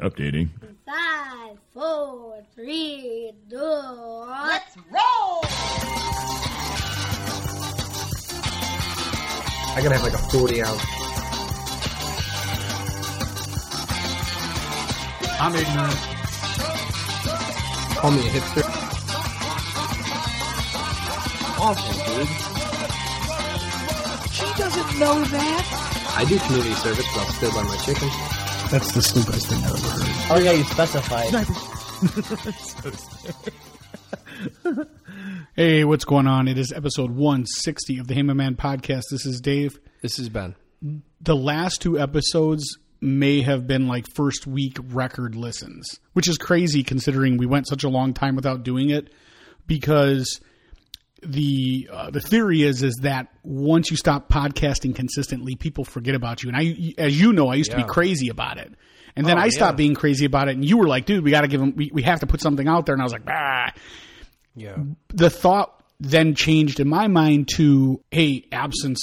Updating. Five, four, three, two, Let's roll! I gotta have like a 40 ounce. I'm ignorant. Call me a hipster. Awesome, dude. She doesn't know that. I do community service, but I'll still buy my chicken. That's the stupidest thing I've ever heard. Oh yeah, you specified. Hey, what's going on? It is episode 160 of the Hey My Man podcast. This is Dave. This is Ben. The last two episodes may have been like first week record listens, which is crazy considering we went such a long time without doing it because the uh, the theory is is that once you stop podcasting consistently, people forget about you. And I, as you know, I used to be crazy about it, and then Oh, I stopped yeah. being crazy about it. And you were like, "Dude, we got to give them. We, we have to put something out there." And I was like, "Ah." Yeah. the thought then changed in my mind to hey absence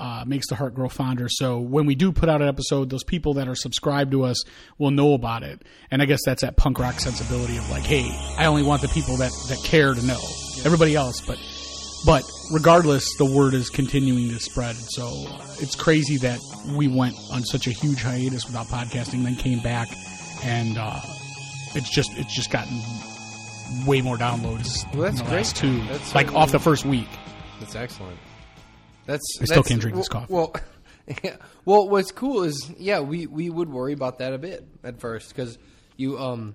uh, makes the heart grow fonder so when we do put out an episode those people that are subscribed to us will know about it and i guess that's that punk rock sensibility of like hey i only want the people that, that care to know everybody else but but regardless the word is continuing to spread so it's crazy that we went on such a huge hiatus without podcasting then came back and uh, it's just it's just gotten way more downloads Well, that's in the great. two That's like off the first week That's excellent. That's. I still that's- can't drink well, this coffee. Well, yeah. well, what's cool is yeah, we we would worry about that a bit at first because you um.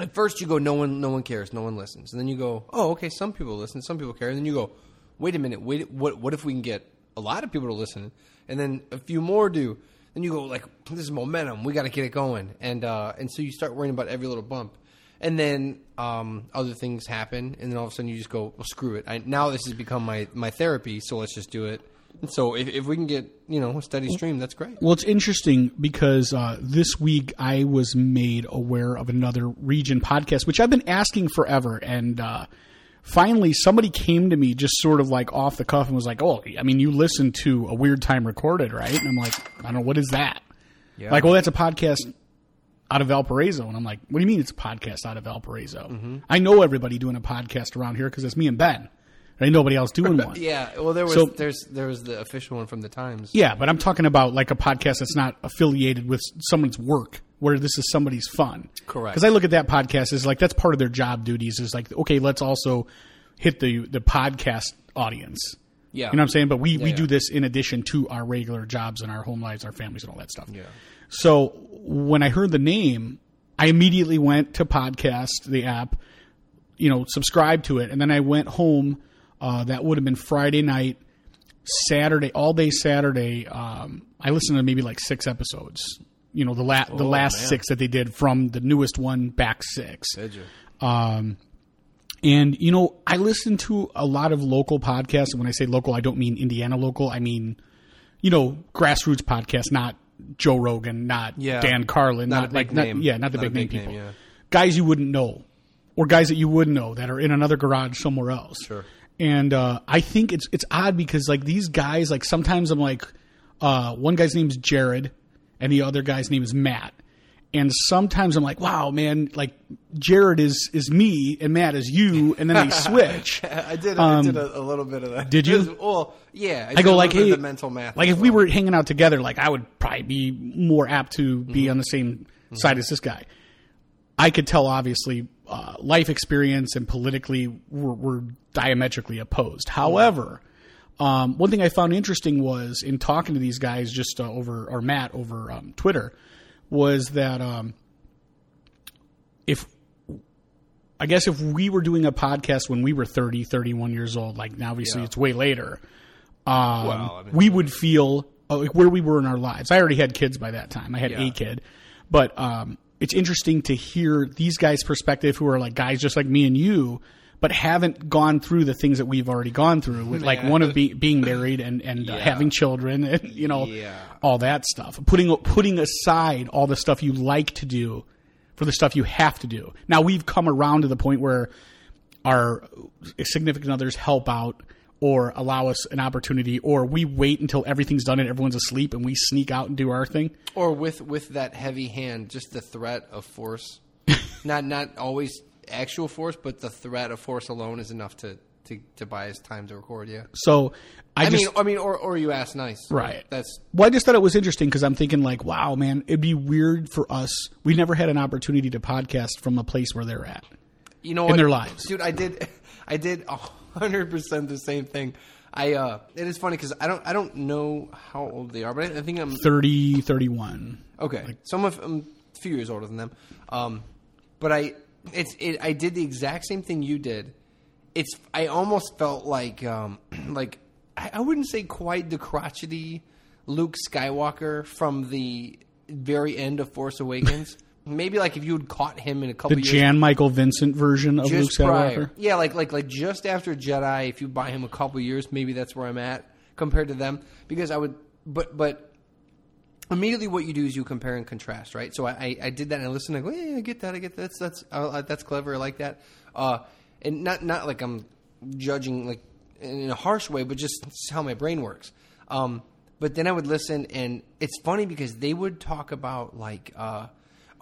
At first, you go, no one, no one cares, no one listens, and then you go, oh, okay, some people listen, some people care, and then you go, wait a minute, wait, what, what if we can get a lot of people to listen, and then a few more do, then you go like, this is momentum, we got to get it going, and uh, and so you start worrying about every little bump, and then um, other things happen, and then all of a sudden you just go, well, screw it, I, now this has become my my therapy, so let's just do it. So if, if we can get you know a steady stream, that's great. Well, it's interesting because uh, this week I was made aware of another region podcast, which I've been asking forever, and uh, finally somebody came to me just sort of like off the cuff and was like, "Oh, I mean, you listen to a weird time recorded, right?" And I'm like, "I don't know what is that." Yeah. Like, well, that's a podcast out of Valparaiso, and I'm like, "What do you mean it's a podcast out of Valparaiso?" Mm-hmm. I know everybody doing a podcast around here because it's me and Ben. Ain't nobody else doing one. Yeah, well, there was So- there's there was the official one from the Times. Yeah, but I'm talking about like a podcast that's not affiliated with someone's work, where this is somebody's fun. Correct. Because I look at that podcast as like that's part of their job duties. Is like okay, let's also hit the the podcast audience. Yeah. you know what I'm saying. But we we yeah. do this in addition to our regular jobs and our home lives, our families, and all that stuff. Yeah. So when I heard the name, I immediately went to podcast the app, you know, subscribe to it, and then I went home. Uh, that would have been Friday night, Saturday, all day Saturday. Um, I listened to maybe like six episodes. You know, the la- the last man. six that they did from the newest one back six. Did you? Um, and you know, I listen to a lot of local podcasts. And when I say local, I don't mean Indiana local. I mean, you know, grassroots podcasts, not Joe Rogan, not Yeah. Dan Carlin, Not not, like, name. not, yeah, not the Not big name big name, people. yeah. Guys you wouldn't know, or guys that you would know that are in another garage somewhere else. Sure. And uh, I think it's it's odd because like these guys, like sometimes I'm like, uh, one guy's name is Jared, and the other guy's name is Matt. And sometimes I'm like, wow, man, like Jared is is me and Matt is you, and then they switch. I did. Um, I did a, a little bit of that. did you? Well, yeah. I did go like, hey, the mental math. Like if we were hanging out together, like I would probably be more apt to be Mm-hmm. on the same side as this guy. I could tell, obviously, uh, life experience and politically were, were diametrically opposed. However, um, one thing I found interesting was in talking to these guys just uh, over or Matt over um, Twitter was that um, if I guess if we were doing a podcast when we were 30, 31 years old, like now obviously Yeah. it's way later, um, Well, I mean- we would feel uh, like where we were in our lives. I already had kids by that time. I had Yeah. a kid, but um, it's interesting to hear these guys' perspective, who are like guys just like me and you, but haven't gone through the things that we've already gone through. With like one of be, being married and and uh, having children, and you know Yeah. all that stuff. Putting putting aside all the stuff you like to do for the stuff you have to do. Now we've come around to the point where our significant others help out or allow us an opportunity, or we wait until everything's done and everyone's asleep and we sneak out and do our thing. Or with with that heavy hand, just the threat of force, not not always actual force, but the threat of force alone is enough to to, to buy us time to record. Yeah, So I, I, just mean, I mean, or or you ask nice, Right. That's Well, I just thought it was interesting because I'm thinking like, wow, man, it'd be weird for us. We never had an opportunity to podcast from a place where they're at. you know In what? their lives. dude. I did, I did hundred percent the same thing. I uh, it is funny because I don't I don't know how old they are, but I, I think I'm 30, 31. Okay, so I'm a, I'm a few years older than them. Um, but I, it's it, I did the exact same thing you did. It's I almost felt like um, like I, I wouldn't say quite the crotchety Luke Skywalker from the very end of Force Awakens. Maybe like if you had caught him in a couple The years Jan Michael Vincent version of Luke Skywalker. prior. Yeah, like like like just after Jedi, if you buy him a couple years, maybe that's where I'm at compared to them. Because I would, but but immediately what you do is you compare and contrast, right? So I I, I did that and I listened. I go, yeah, I get that. I get that. that's that's uh, that's clever. I like that. Uh, and not not like I'm judging like in a harsh way, but just how my brain works. Um, but then I would listen, and it's funny because they would talk about like, uh,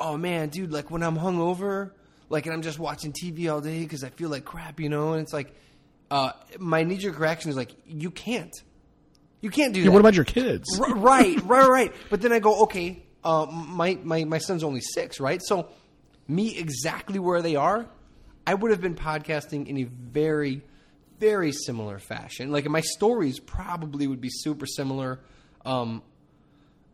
oh man, dude, like when I'm hungover, like, and I'm just watching TV all day because I feel like crap, you know. And it's like, uh, my knee jerk reaction is like, you can't, you can't do Yeah, that. what about your kids? R- right, right, right. But then I go, okay, uh, my, my my son's only six, right? So me exactly where they are, I would have been podcasting in a very, very similar fashion. Like my stories probably would be super similar. Um,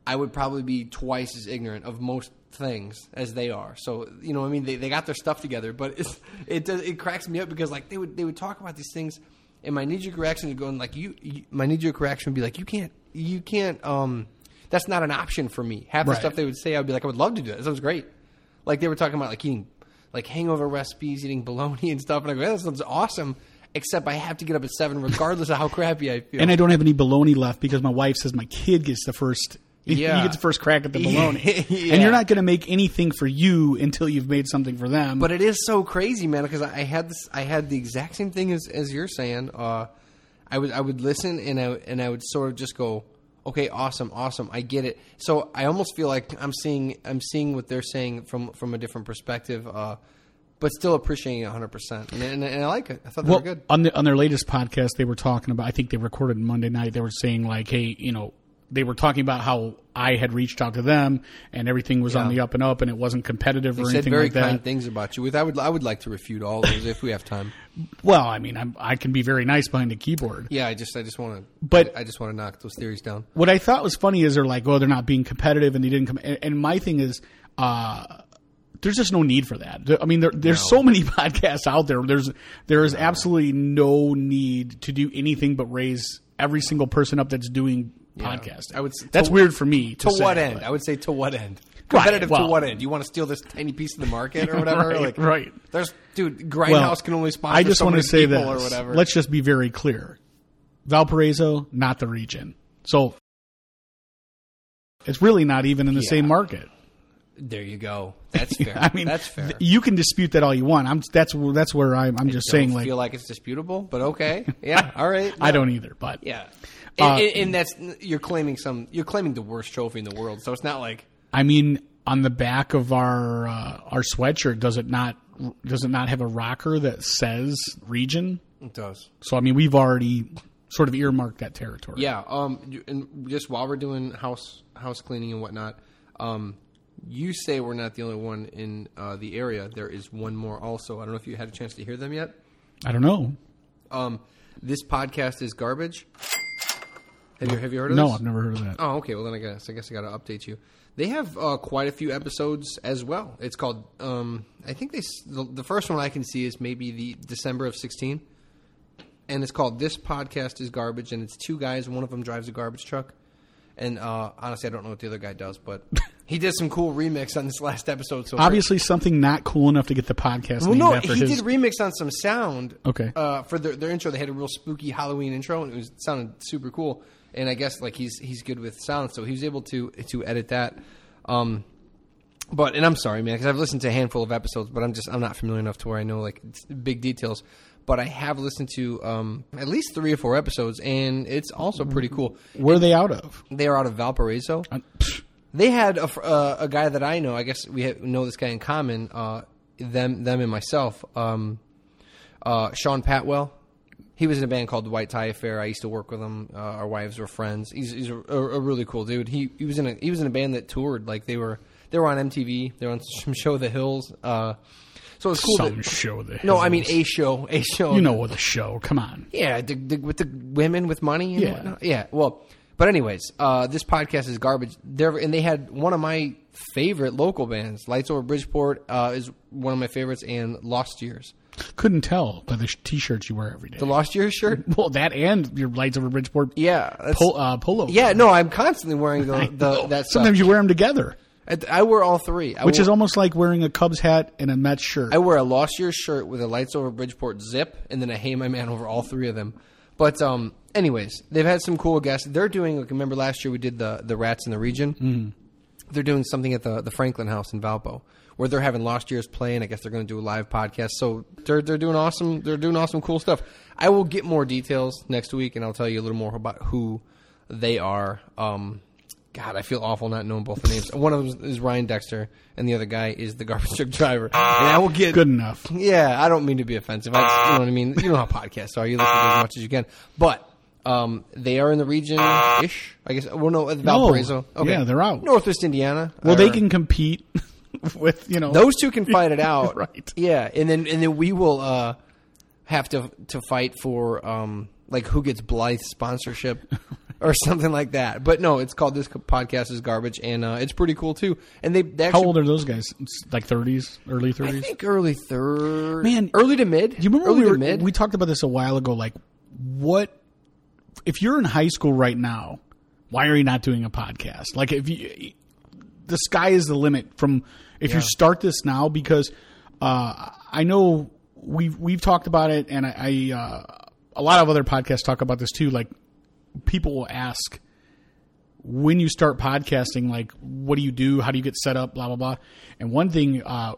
I would probably be twice as ignorant of most things as they are. So you know, I mean, they, they got their stuff together, but it's, it does, it cracks me up because like they would they would talk about these things, and my knee jerk reaction would go in like you, you my knee jerk reaction would be like you can't you can't um that's not an option for me. Half the stuff they would say, I'd be like, I would love to do that. That sounds great. Like they were talking about like eating like hangover recipes, eating bologna and stuff, and I go, yeah, that sounds awesome. Except I have to get up at seven, regardless of how crappy I feel. And I don't have any bologna left because my wife says my kid gets the first. Yeah. he gets the first crack at the bologna, Yeah. and you're not going to make anything for you until you've made something for them. But it is so crazy, man, because I had this. I had the exact same thing as, as you're saying. Uh, I would I would listen and I and I would sort of just go, okay, awesome, awesome, I get it. So I almost feel like I'm seeing I'm seeing what they're saying from from a different perspective, uh, but still appreciating it 100. percent and, and and I like it. I thought they well, were good. on the on their latest podcast, they were talking about. I think they recorded Monday night. They were saying like, hey, you know, they were talking about how I had reached out to them and everything was on the up and up and it wasn't competitive They or anything like that. very kind things about you. I would I would like to refute all those if we have time. Well, I mean, I'm, I can be very nice behind a keyboard. Yeah, I just I just want to. But- I just want to knock those theories down. What I thought was funny is they're like, oh, they're not being competitive and they didn't come. And, and my thing is, uh, there's just no need for that. I mean, there, there's so many podcasts out there. There's there is absolutely no need to do anything but raise every single person up that's doing podcasting. I would That's to- weird for me. To, To what end? but- I would say to what end? Right, Competitive well- to what end? You want to steal this tiny piece of the market or whatever? Right, like, right. There's, dude, Grindhouse Well, can only sponsor I just so want to say that or whatever. Let's just be very clear. Valparaiso, not the region. So it's really not even in the Yeah. same market. there you go. That's fair. I mean, that's fair. you can dispute that all you want. I'm that's that's where I'm, I'm just Don't saying like feel like it's disputable, but okay. Yeah, all right. I don't either. But Yeah, Uh, and, and, that's you're claiming some. You're claiming the worst trophy in the world, so it's not like I mean, on the back of our uh, our sweatshirt, does it not does it not have a rocker that says region? it does. So I mean, we've already sort of earmarked that territory. Yeah. Um. And just while we're doing house house cleaning and whatnot, um, you say we're not the only one in uh, the area. There is one more also. I don't know if you had a chance to hear them yet. I don't know. Um, this podcast is garbage. Have you have you heard of that? No, this? I've never heard of that. Oh, okay. Well, then I guess I guess I got to update you. They have uh, quite a few episodes as well. It's called. Um, I think they the, the first one I can see is maybe the December of sixteen, and it's called "This Podcast Is Garbage." And it's two guys. One of them drives a garbage truck, and uh, honestly, I don't know what the other guy does, but he did some cool remix on this last episode. So Obviously, something not cool enough to get the podcast well, named no, after he his. did remix on some sound. Okay. Uh, for their, their intro, they had a real spooky Halloween intro, and it was it sounded super cool. And I guess like he's he's good with sound, so he was able to to edit that. Um, but and I'm sorry, man, because I've listened to a handful of episodes, but I'm just I'm not familiar enough to where I know like big details. But I have listened to um, at least three or four episodes, and it's also pretty cool. Where are they out of? They are out of Valparaiso. Uh, They had a, uh, a guy that I know. I guess we ha know this guy in common. Uh, them, them, and myself. Um, uh, Sean Patwell. He was in a band called the White Tie Affair. I used to work with him. Uh, our wives were friends. He's, he's a, a, a really cool dude. He he was in a he was in a band that toured. Like they were they were on MTV. They were on some show The Hills. So it's cool. some that- show. The no, I mean a show. A show. you know what a show. Come on. Yeah, the, the, with the women with money. And Yeah. whatnot. yeah. Well, but anyways, uh, this podcast is garbage. There and they had one of my favorite local bands, Lights Over Bridgeport, uh, is one of my favorites, and Lost Years. Couldn't tell by the t-shirts you wear every day. The Lost Years shirt. well, that and your lights over Bridgeport. Yeah, Pull, uh, pullover. yeah. No, I'm constantly wearing the, the that Sometimes stuff. you wear them together, I, I wear all three, I which wear, is almost like wearing a Cubs hat and a Mets shirt. I wear a Lost Years shirt with a Lights Over Bridgeport zip, and then a Hey My Man over all three of them. But um, anyways, they've had some cool guests. They're doing. Like, remember last year we did the the Rats in the Region. Mm-hmm. They're doing something at the the Franklin House in Valpo, where they're having Lost Years play, and I guess they're going to do a live podcast. So they're they're doing awesome. They're doing awesome, cool stuff. I will get more details next week, and I'll tell you a little more about who they are. Um, God, I feel awful not knowing both the names. One of them is Ryan Dexter, and the other guy is the garbage truck driver. And I will get Good enough. yeah, I don't mean to be offensive. I just, you know what I mean. You know how podcasts are. You listen to as much as you can. But um, they are in the region ish. I guess. Well, no, Valparaiso. Okay. Yeah, they're out. Northwest Indiana. Well, they can compete with you know Those two can fight it out. Right. Yeah, and then and then we will uh, have to to fight for um, like who gets Blythe sponsorship. Or something like that, but no, it's called this podcast is garbage, and uh, it's pretty cool too. And they, they actually, How old are those guys? It's like thirties, early thirties. I think early third, Man, early to mid. You remember early we to were, mid? we talked about this a while ago. Like, what if you're in high school right now? Why are you not doing a podcast? Like, if you, the sky is the limit from if you start this now because uh, I know we've we've talked about it, and I, I uh, a lot of other podcasts talk about this too. Like, people will ask when you start podcasting, like, what do you do? How do you get set up? Blah blah blah. And one thing, uh,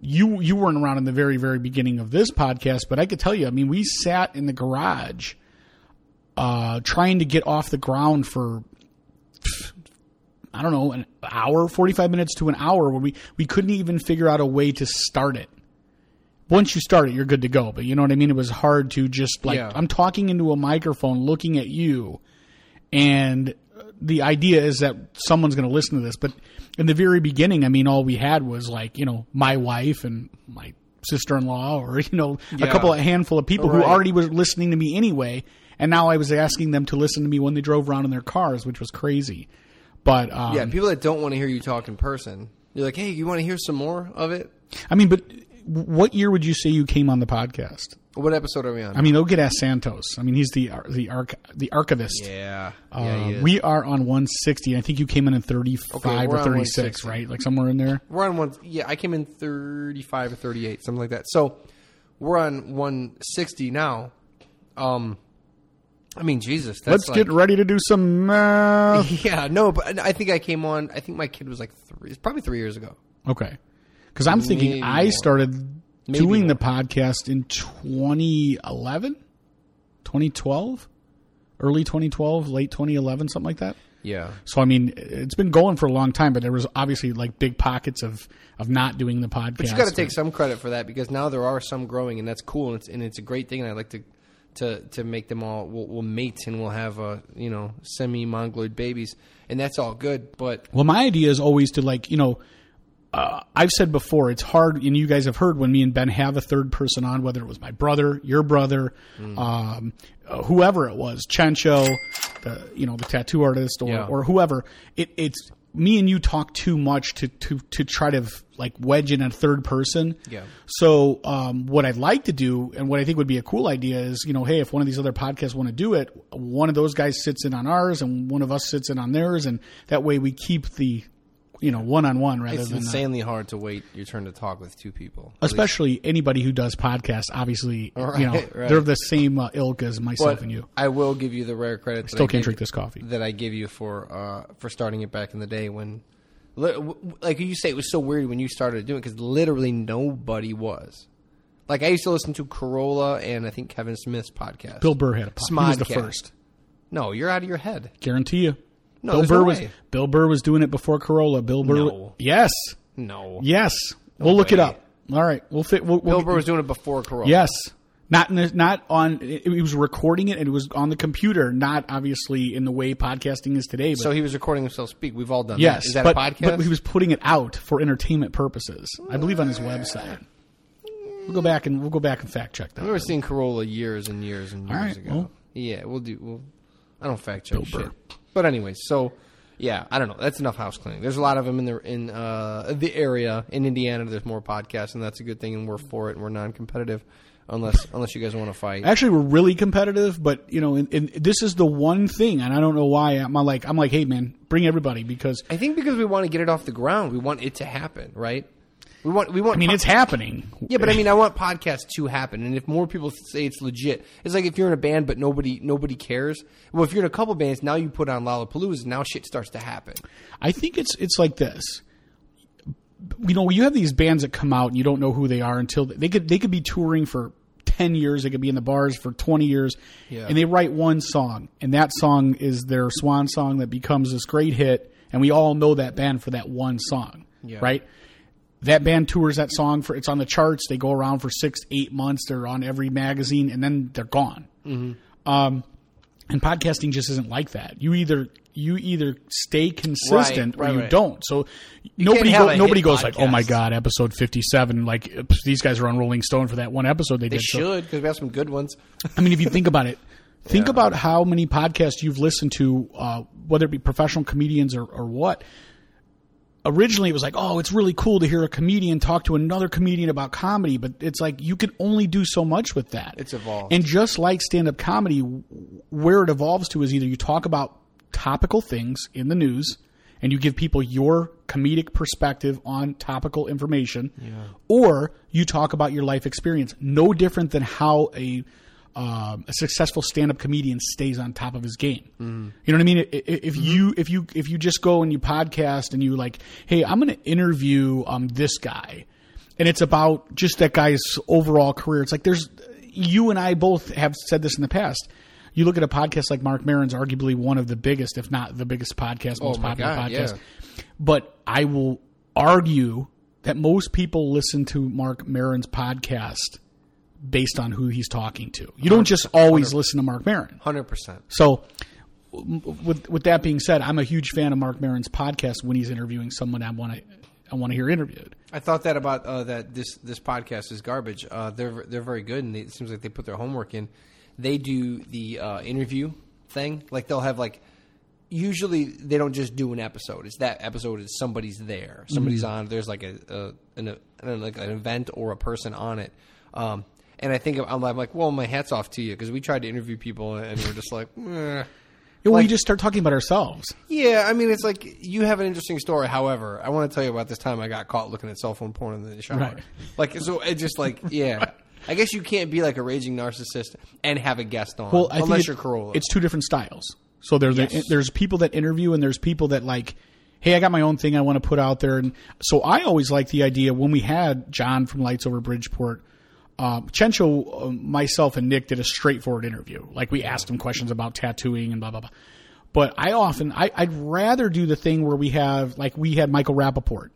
you you weren't around in the very very beginning of this podcast, but I could tell you. I mean, we sat in the garage, uh, trying to get off the ground for. I don't know, an hour, 45 minutes to an hour where we, we couldn't even figure out a way to start it. Once you start it, you're good to go. But you know what I mean? It was hard to just like, Yeah. I'm talking into a microphone looking at you and the idea is that someone's going to listen to this. But in the very beginning, I mean, all we had was like you know my wife and my sister in law, or you know a couple, a handful of people who already were listening to me anyway. And now I was asking them to listen to me when they drove around in their cars, which was crazy. But um, Yeah, people that don't want to hear you talk in person, you're like, hey, you want to hear some more of it? I mean, but what year would you say you came on the podcast? What episode are we on? I mean, they'll get ask Santos. I mean, he's the the arch, the archivist. yeah, Uh, yeah, we are on 160. I think you came in at 35 Okay, or 36, right? Like somewhere in there. we're on one. Yeah, I came in 35 or 38, something like that. So we're on 160 now. Um, I mean, Jesus, that's Let's like, get ready to do some math. Yeah, no, but I think I came on. I think my kid was like three. It's probably three years ago. Okay. Because I'm thinking Maybe I more. started Maybe doing the podcast in 2011, 2012, early 2012, late 2011, something like that. Yeah, So I mean, it's been going for a long time, but there was obviously like big pockets of of not doing the podcast. but you got to take some credit for that because now there are some growing, and that's cool, and it's and it's a great thing. And I like to to to make them all. We'll, we'll mate, and we'll have uh, you know semi mongoloid babies, and that's all good. But Well, my idea is always to like you know. Uh, I've said before, it's hard, and you guys have heard when me and Ben have a third person on, whether it was my brother, your brother, Mm. um, uh, whoever it was, Chencho, the you know the tattoo artist, or, Yeah. or whoever. It, it's me and you talk too much to to to try to like wedge in a third person. Yeah. So um, what I'd like to do, and what I think would be a cool idea, is you know, hey, if one of these other podcasts want to do it, one of those guys sits in on ours, and one of us sits in on theirs, and that way we keep the you know one on one rather it's than uh, insanely hard to wait your turn to talk with two people. especially anybody who does podcasts. Obviously, you know, Right, right. they're the same uh, ilk as myself But and you. I will give you the rare credit. that Still I can't drink this coffee. that I give you for uh, for starting it back in the day when Li- w- w- Like you say, it was so weird when you started doing it because literally nobody was. Like I used to listen to Carolla and I think Kevin Smith's podcast. Bill Burr had a pod. He was the first. No, you're out of your head. Guarantee you. No, Bill Burr no was. Bill Burr was doing it before Carolla. Bill Burr. No. Yes. No. Yes. we'll look it up. All right. We'll fit. We'll, we'll, Bill Burr was doing it before Carolla. Yes. Not in the, not on. He was recording it, and it was on the computer. Not obviously in the way podcasting is today. But So he was recording himself speak. We've all done yes, that. Is that but, a podcast? but he was putting it out for entertainment purposes. I believe on his website. We'll go back and we'll go back and fact check that. Remember seeing Carolla years and years and years right, ago. well. yeah, we'll do. We'll, I don't fact check Bill shit. Burr. But anyways, so yeah, I don't know. That's enough house cleaning. There's a lot of them in the in uh, the area in Indiana. There's more podcasts, and that's a good thing. And we're for it. and We're non-competitive, unless unless you guys want to fight. Actually, we're really competitive, but you know, and, this is the one thing, and I don't know why. I'm like, I'm like, hey man, bring everybody because I think because we want to get it off the ground. We want it to happen, right? We want. We want. I mean, it's happening. Yeah, but I mean, I want podcasts to happen, and if more people say it's legit, it's like if you're in a band but nobody nobody cares. Well, if you're in a couple bands, now you put on Lollapalooza, now shit starts to happen. I think it's it's like this. You know, you have these bands that come out and you don't know who they are until they could they could be touring for ten years, they could be in the bars for twenty years, Yeah. and they write one song, and that song is their swan song that becomes this great hit, and we all know that band for that one song, Yeah. right? That band tours that song for it's on the charts. They go around for six, eight months. They're on every magazine, and then they're gone. Um, and podcasting just isn't like that. You either you either stay consistent Right, right, or you right. don't. So nobody go, nobody goes like, "Oh my god, episode fifty seven! Like these guys are on Rolling Stone for that one episode they, They did." So- should because we have some good ones. I mean, if you think about it, think Yeah. about how many podcasts you've listened to, uh, whether it be professional comedians or, or what. Originally, it was like, oh, it's really cool to hear a comedian talk to another comedian about comedy, but it's like you can only do so much with that. It's evolved. And just like stand up comedy, where it evolves to is either you talk about topical things in the news and you give people your comedic perspective on topical information, or you talk about your life experience. No different than how a um, a successful stand-up comedian stays on top of his game. You know what I mean? If you if you if you just go and you podcast and you like, hey, I'm going to interview um, this guy, and it's about just that guy's overall career. It's like there's you and I both have said this in the past. You look at a podcast like Marc Maron's, arguably one of the biggest, if not the biggest podcast, most Oh my popular God, podcast. yeah. But I will argue that most people listen to Marc Maron's podcast based on who he's talking to. You don't just always listen to Marc Maron. Hundred percent. So, with with that being said, I'm a huge fan of Marc Maron's podcast when he's interviewing someone I want to I want to hear interviewed. I thought that about uh, that this this podcast is garbage. Uh, they're they're very good, and they, it seems like they put their homework in. They do the uh, interview thing. Like they'll have like usually they don't just do an episode. It's that episode is somebody's there, somebody's on. There's like a, a an I don't know, like an event or a person on it. Um, and I think I'm, I'm like, well, my hats off to you because we tried to interview people and we're just like, eh. You know, we just start talking about ourselves. Yeah, I mean, it's like you have an interesting story. However, I want to tell you about this time I got caught looking at cell phone porn in the shower. Right. Like, so it just like, yeah. I guess you can't be like a raging narcissist and have a guest on, Well, I unless it- you're Carolla. it's two different styles. So there's Yes. there's people that interview and there's people that like, hey, I got my own thing I want to put out there. And so I always like the idea when we had John from Lights Over Bridgeport. Uh, Chencho, uh, myself, and Nick did a straightforward interview. Like we asked him questions about tattooing and blah blah blah. But I often I, I'd rather do the thing where we have like we had Michael Rapaport.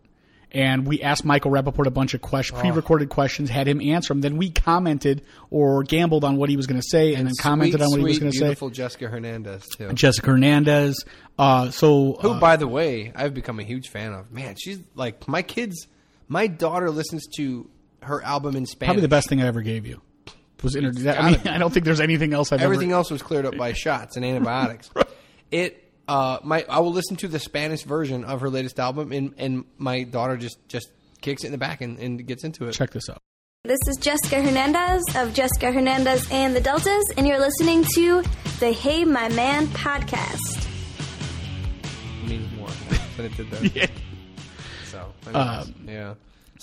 And we asked Michael Rapaport a bunch of questions, pre-recorded questions, had him answer them. Then we commented or gambled on what he was going to say, and, then commented Sweet, on what he was going to say. Beautiful Jessica Hernandez too. Jessica Hernandez. Uh, so Who, uh, by the way, I've become a huge fan of. Man, she's like my kids. My daughter listens to her album in Spanish. probably the best thing I ever gave you was introduced. I mean. I don't think there's anything else I've Everything ever. else was cleared up by shots and antibiotics. It uh my I will listen to the Spanish version of her latest album and and my daughter just just kicks it in the back and, and gets into it. Check this out. This is Jessica Hernandez of Jessica Hernandez and the Deltas, and you're listening to the Hey My Man podcast. It means more than it did there. Yeah. So anyways, Um, yeah.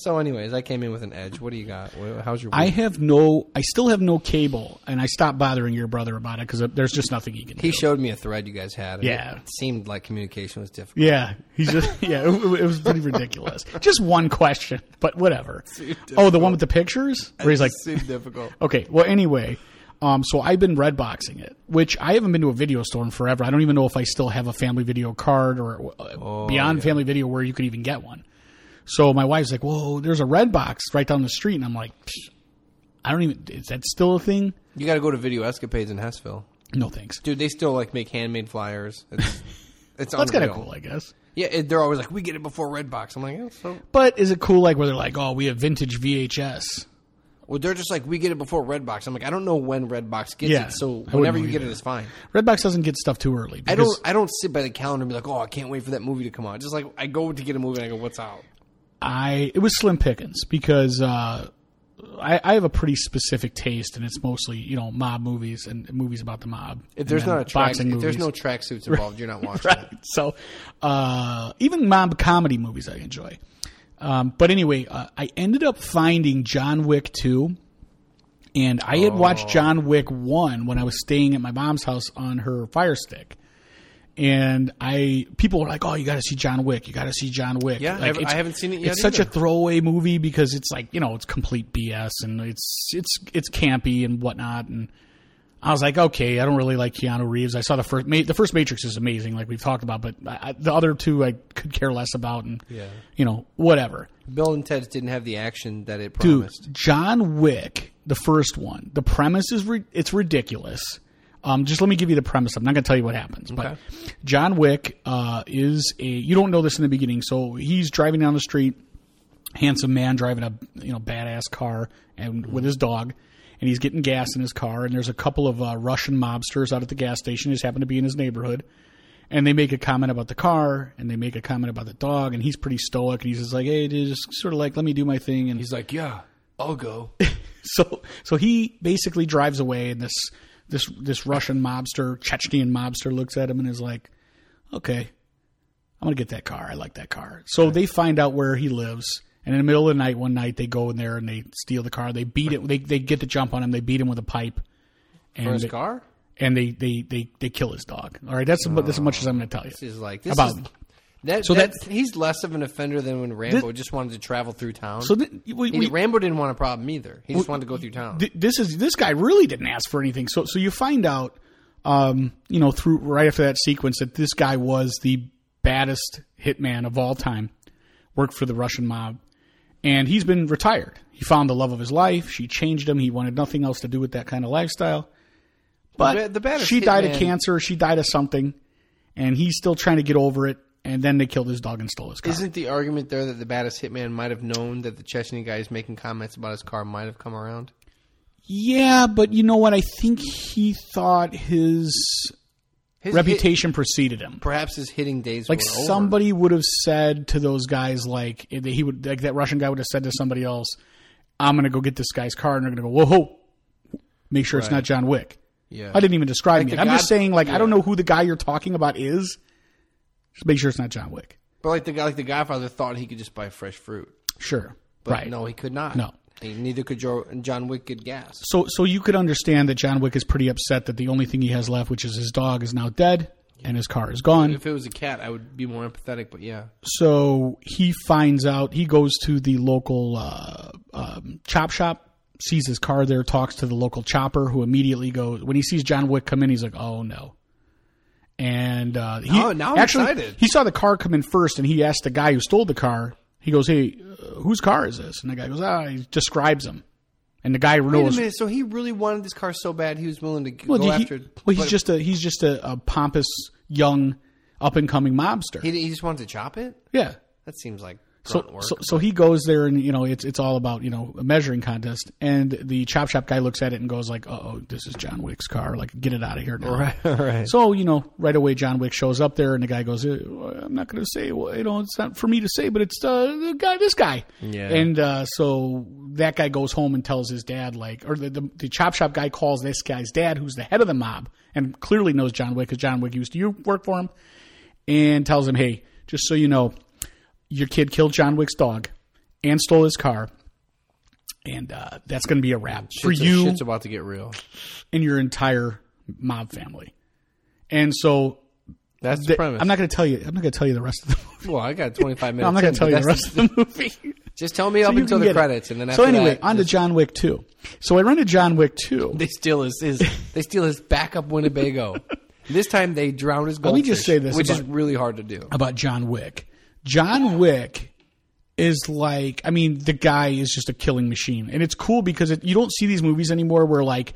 So, anyways, I came in with an edge. What do you got? How's your? I have no. I still have no cable, and I stopped bothering your brother about it because there's just nothing he can do. He showed me a thread you guys had. and Yeah. It seemed like communication was difficult. Yeah, he's just yeah. It, it was pretty ridiculous. Just one question, but whatever. Oh, the one with the pictures where he's like, It seemed difficult. okay. Well, anyway, um, so I've been red boxing it, which I haven't been to a video store in forever. I don't even know if I still have a Family Video card or uh, beyond Family Video where you could even get one. So my wife's like, "Whoa, there's a red box right down the street," and I'm like, "I don't even. Is that still a thing?" You got to go to Video Escapades in Hessville, No thanks. dude. They still like make handmade flyers. It's it's That's kind of unreal. cool, I guess. Yeah, it, they're always like, we get it before Redbox. I'm like, yeah, so. But is it cool like where they're like, "Oh, we have vintage VHS"? Well, they're just like, we get it before Redbox. I'm like, I don't know when Redbox gets Yeah, it, so wouldn't whenever know you get either. it is fine. Redbox doesn't get stuff too early. I don't. I don't sit by the calendar and be like, oh, I can't wait for that movie to come out. Just like I go to get a movie and I go, what's out? I it was slim pickings because uh, I, I have a pretty specific taste, and it's mostly you know mob movies and movies about the mob. If there's not a track, if boxing there's movies. no tracksuits involved, you're not watching right. it. So uh, even mob comedy movies I enjoy. Um, but anyway, uh, I ended up finding John Wick two, and I had Oh. watched John Wick one when I was staying at my mom's house on her Fire Stick. And I, people were like, "Oh, you got to see John Wick. You got to see John Wick." Yeah, I like, haven't- I haven't seen it yet It's such a throwaway movie because it's like you know it's complete BS and it's it's it's campy and whatnot. And I was like, okay, I don't really like Keanu Reeves. I saw the first Ma- the first Matrix is amazing, like we've talked about, but I, I- the other two I could care less about, and Yeah. you know whatever. Bill and Ted's didn't have the action that it Dude, promised. John Wick, the first one, the premise is ri- it's ridiculous. Um, just let me give you the premise. I'm not going to tell you what happens, but John Wick uh, is a. You don't know this in the beginning, so he's driving down the street, handsome man driving a you know badass car and with his dog, and he's getting gas in his car, and there's a couple of uh, Russian mobsters out at the gas station. Just happen to be in his neighborhood, and they make a comment about the car, and they make a comment about the dog, and he's pretty stoic, and he's just like, hey, just sort of like let me do my thing, and He's like, yeah, I'll go. so so he basically drives away and this this this Russian mobster, Chechnyan mobster looks at him and is like, "Okay, I'm going to get that car. I like that car." So they find out where he lives and in the middle of the night one night they go in there and they steal the car. They beat it they they get the jump on him. They beat him with a pipe. And For his they, car? and they, they, they, they kill his dog. All right, that's oh, about that's as much as I'm going to tell you. This is like this About- is that. So that- he's less of an offender than when Rambo just wanted to travel through town. So th- we, He- we, Rambo didn't want a problem either. He just wanted to go through town. th- this is this guy really didn't ask for anything. So so you find out, um, you know, through right after that sequence that this guy was the baddest hitman of all time, worked for the Russian mob, and he's been retired. He found the love of his life. She changed him. He wanted nothing else to do with that kind of lifestyle. But ba- the she died of hitman- cancer. She died of something, and he's still trying to get over it. And then they killed his dog and stole his car. Isn't the argument there that the baddest hitman might have known that the Chechnya guy is making comments about his car might have come around? yeah, but you know what? I think he thought his His reputation preceded him. perhaps his hitting days Like were over. somebody would have said to those guys, like eh, he would, like that Russian guy would have said to somebody else, "I'm going to go get this guy's car," and they're going to go, "Whoa, whoa, make sure it's not John Wick." Yeah. I didn't even describe Like him. I'm just saying, like I don't know who the guy you're talking about is. Just make sure it's not John Wick. But like the guy, like the Godfather, thought he could just buy fresh fruit, Sure, but right? no, he could not. No. He- neither could Joe, John Wick get gas. So, so you could understand that John Wick is pretty upset that the only thing he has left, which is his dog, is now dead and his car is gone. If it was a cat, I would be more empathetic. But yeah, So he finds out. He goes to the local uh, um, chop shop, sees his car there, talks to the local chopper, who immediately goes when he sees John Wick come in. He's like, "Oh no!" And uh, he Now- now I'm actually excited. he saw the car come in first, and he asked the guy who stole the car. He goes, "Hey, uh, whose car is this?" And the guy goes, "Ah," he describes him, and the guy wait knows. a minute. So he really wanted this car so bad, he was willing to Well, go he- after. well, he's just a he's just a, a pompous young up and coming mobster. he, he just wanted to chop it. yeah. That seems like So, work. so, so he goes there and you know it's it's all about you know a measuring contest and the chop shop guy looks at it and goes like oh this is John Wick's car like get it out of here now right, right. so you know right away John Wick shows up there and the guy goes "Uh, I'm not going to say well, you know it's not for me to say but it's uh, the guy this guy Yeah. and uh, so that guy goes home and tells his dad like or the, the the chop shop guy calls this guy's dad who's the head of the mob and clearly knows John Wick because John Wick used to you work for him and tells him hey just so you know your kid killed John Wick's dog, and stole his car. And uh, that's going to be a wrap for Shit's- you shit's about to get real. and your entire mob family. And so That's the th- premise. I'm not going to tell you. I'm not going to tell you the rest of the movie. well, I got 25 minutes. No, I'm not going to tell you the rest of the movie. Just tell me So up until the get it. credits, and then so anyway, that, on to John Wick 2. So I run to John Wick 2. they steal his, his they steal his backup Winnebago. this time they drown his Let goldfish. me just say this which is really hard to do. about John Wick. John Wick is like, I mean, the guy is just a killing machine, and it's cool because it, you don't see these movies anymore where like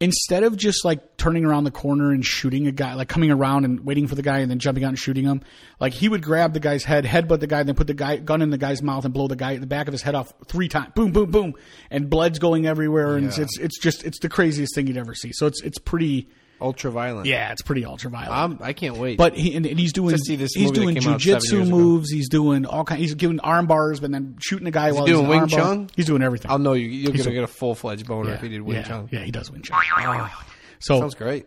instead of just like turning around the corner and shooting a guy, like coming around and waiting for the guy and then jumping out and shooting him, like he would grab the guy's head, headbutt the guy, then put the guy gun in the guy's mouth and blow the guy the back of his head off three times, boom, boom, boom, and blood's going everywhere, and it's, it's it's just it's the craziest thing you'd ever see. So it's it's pretty, Ultra violent. yeah, it's pretty ultra violent. I'm, I can't wait. But he, and, and he's doing To see this he's doing came out seven jujitsu moves. He's doing all kind. He's giving arm bars, but then shooting a guy while doing he's in Wing. Chun? He's doing everything. I'll know you. You're He's gonna a- get a full fledged boner yeah, if he did Wing yeah, Chun. Yeah, he does Wing Chun. So Sounds great.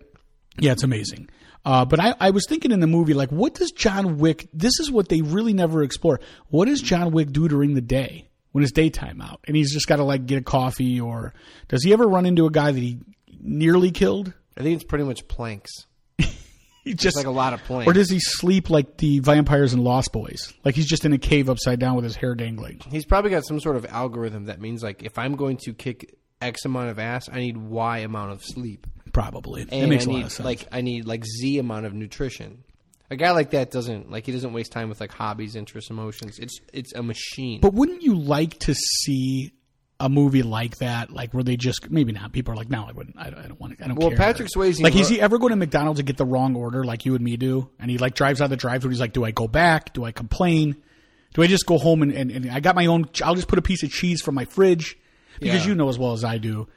yeah, it's amazing. Uh, but I, I was thinking in the movie, like, what does John Wick? This is what they really never explore. What does John Wick do during the day when it's daytime out, and he's just got to like get a coffee, or does he ever run into a guy that he nearly killed? I think it's pretty much planks. He Just like a lot of planks. Or does he sleep like the vampires in Lost Boys? Like he's just in a cave upside down with his hair dangling. He's probably got some sort of algorithm that means like if I'm going to kick X amount of ass, I need Y amount of sleep. Probably. And that makes I a need lot of sense. like I need like Z amount of nutrition. A guy like that doesn't like he doesn't waste time with like hobbies, interests, emotions. It's it's a machine. but wouldn't you like to see a movie like that, like where they just maybe not? People are like, no, I wouldn't. I don't, I don't want to. I don't Well, care. Patrick Swayze like, is he ever going to McDonald's and get the wrong order like you and me do? And he like drives out the drive-through. He's like, do I go back? Do I complain? Do I just go home and, and, and I got my own? I'll just put a piece of cheese from my fridge because Yeah. you know as well as I do.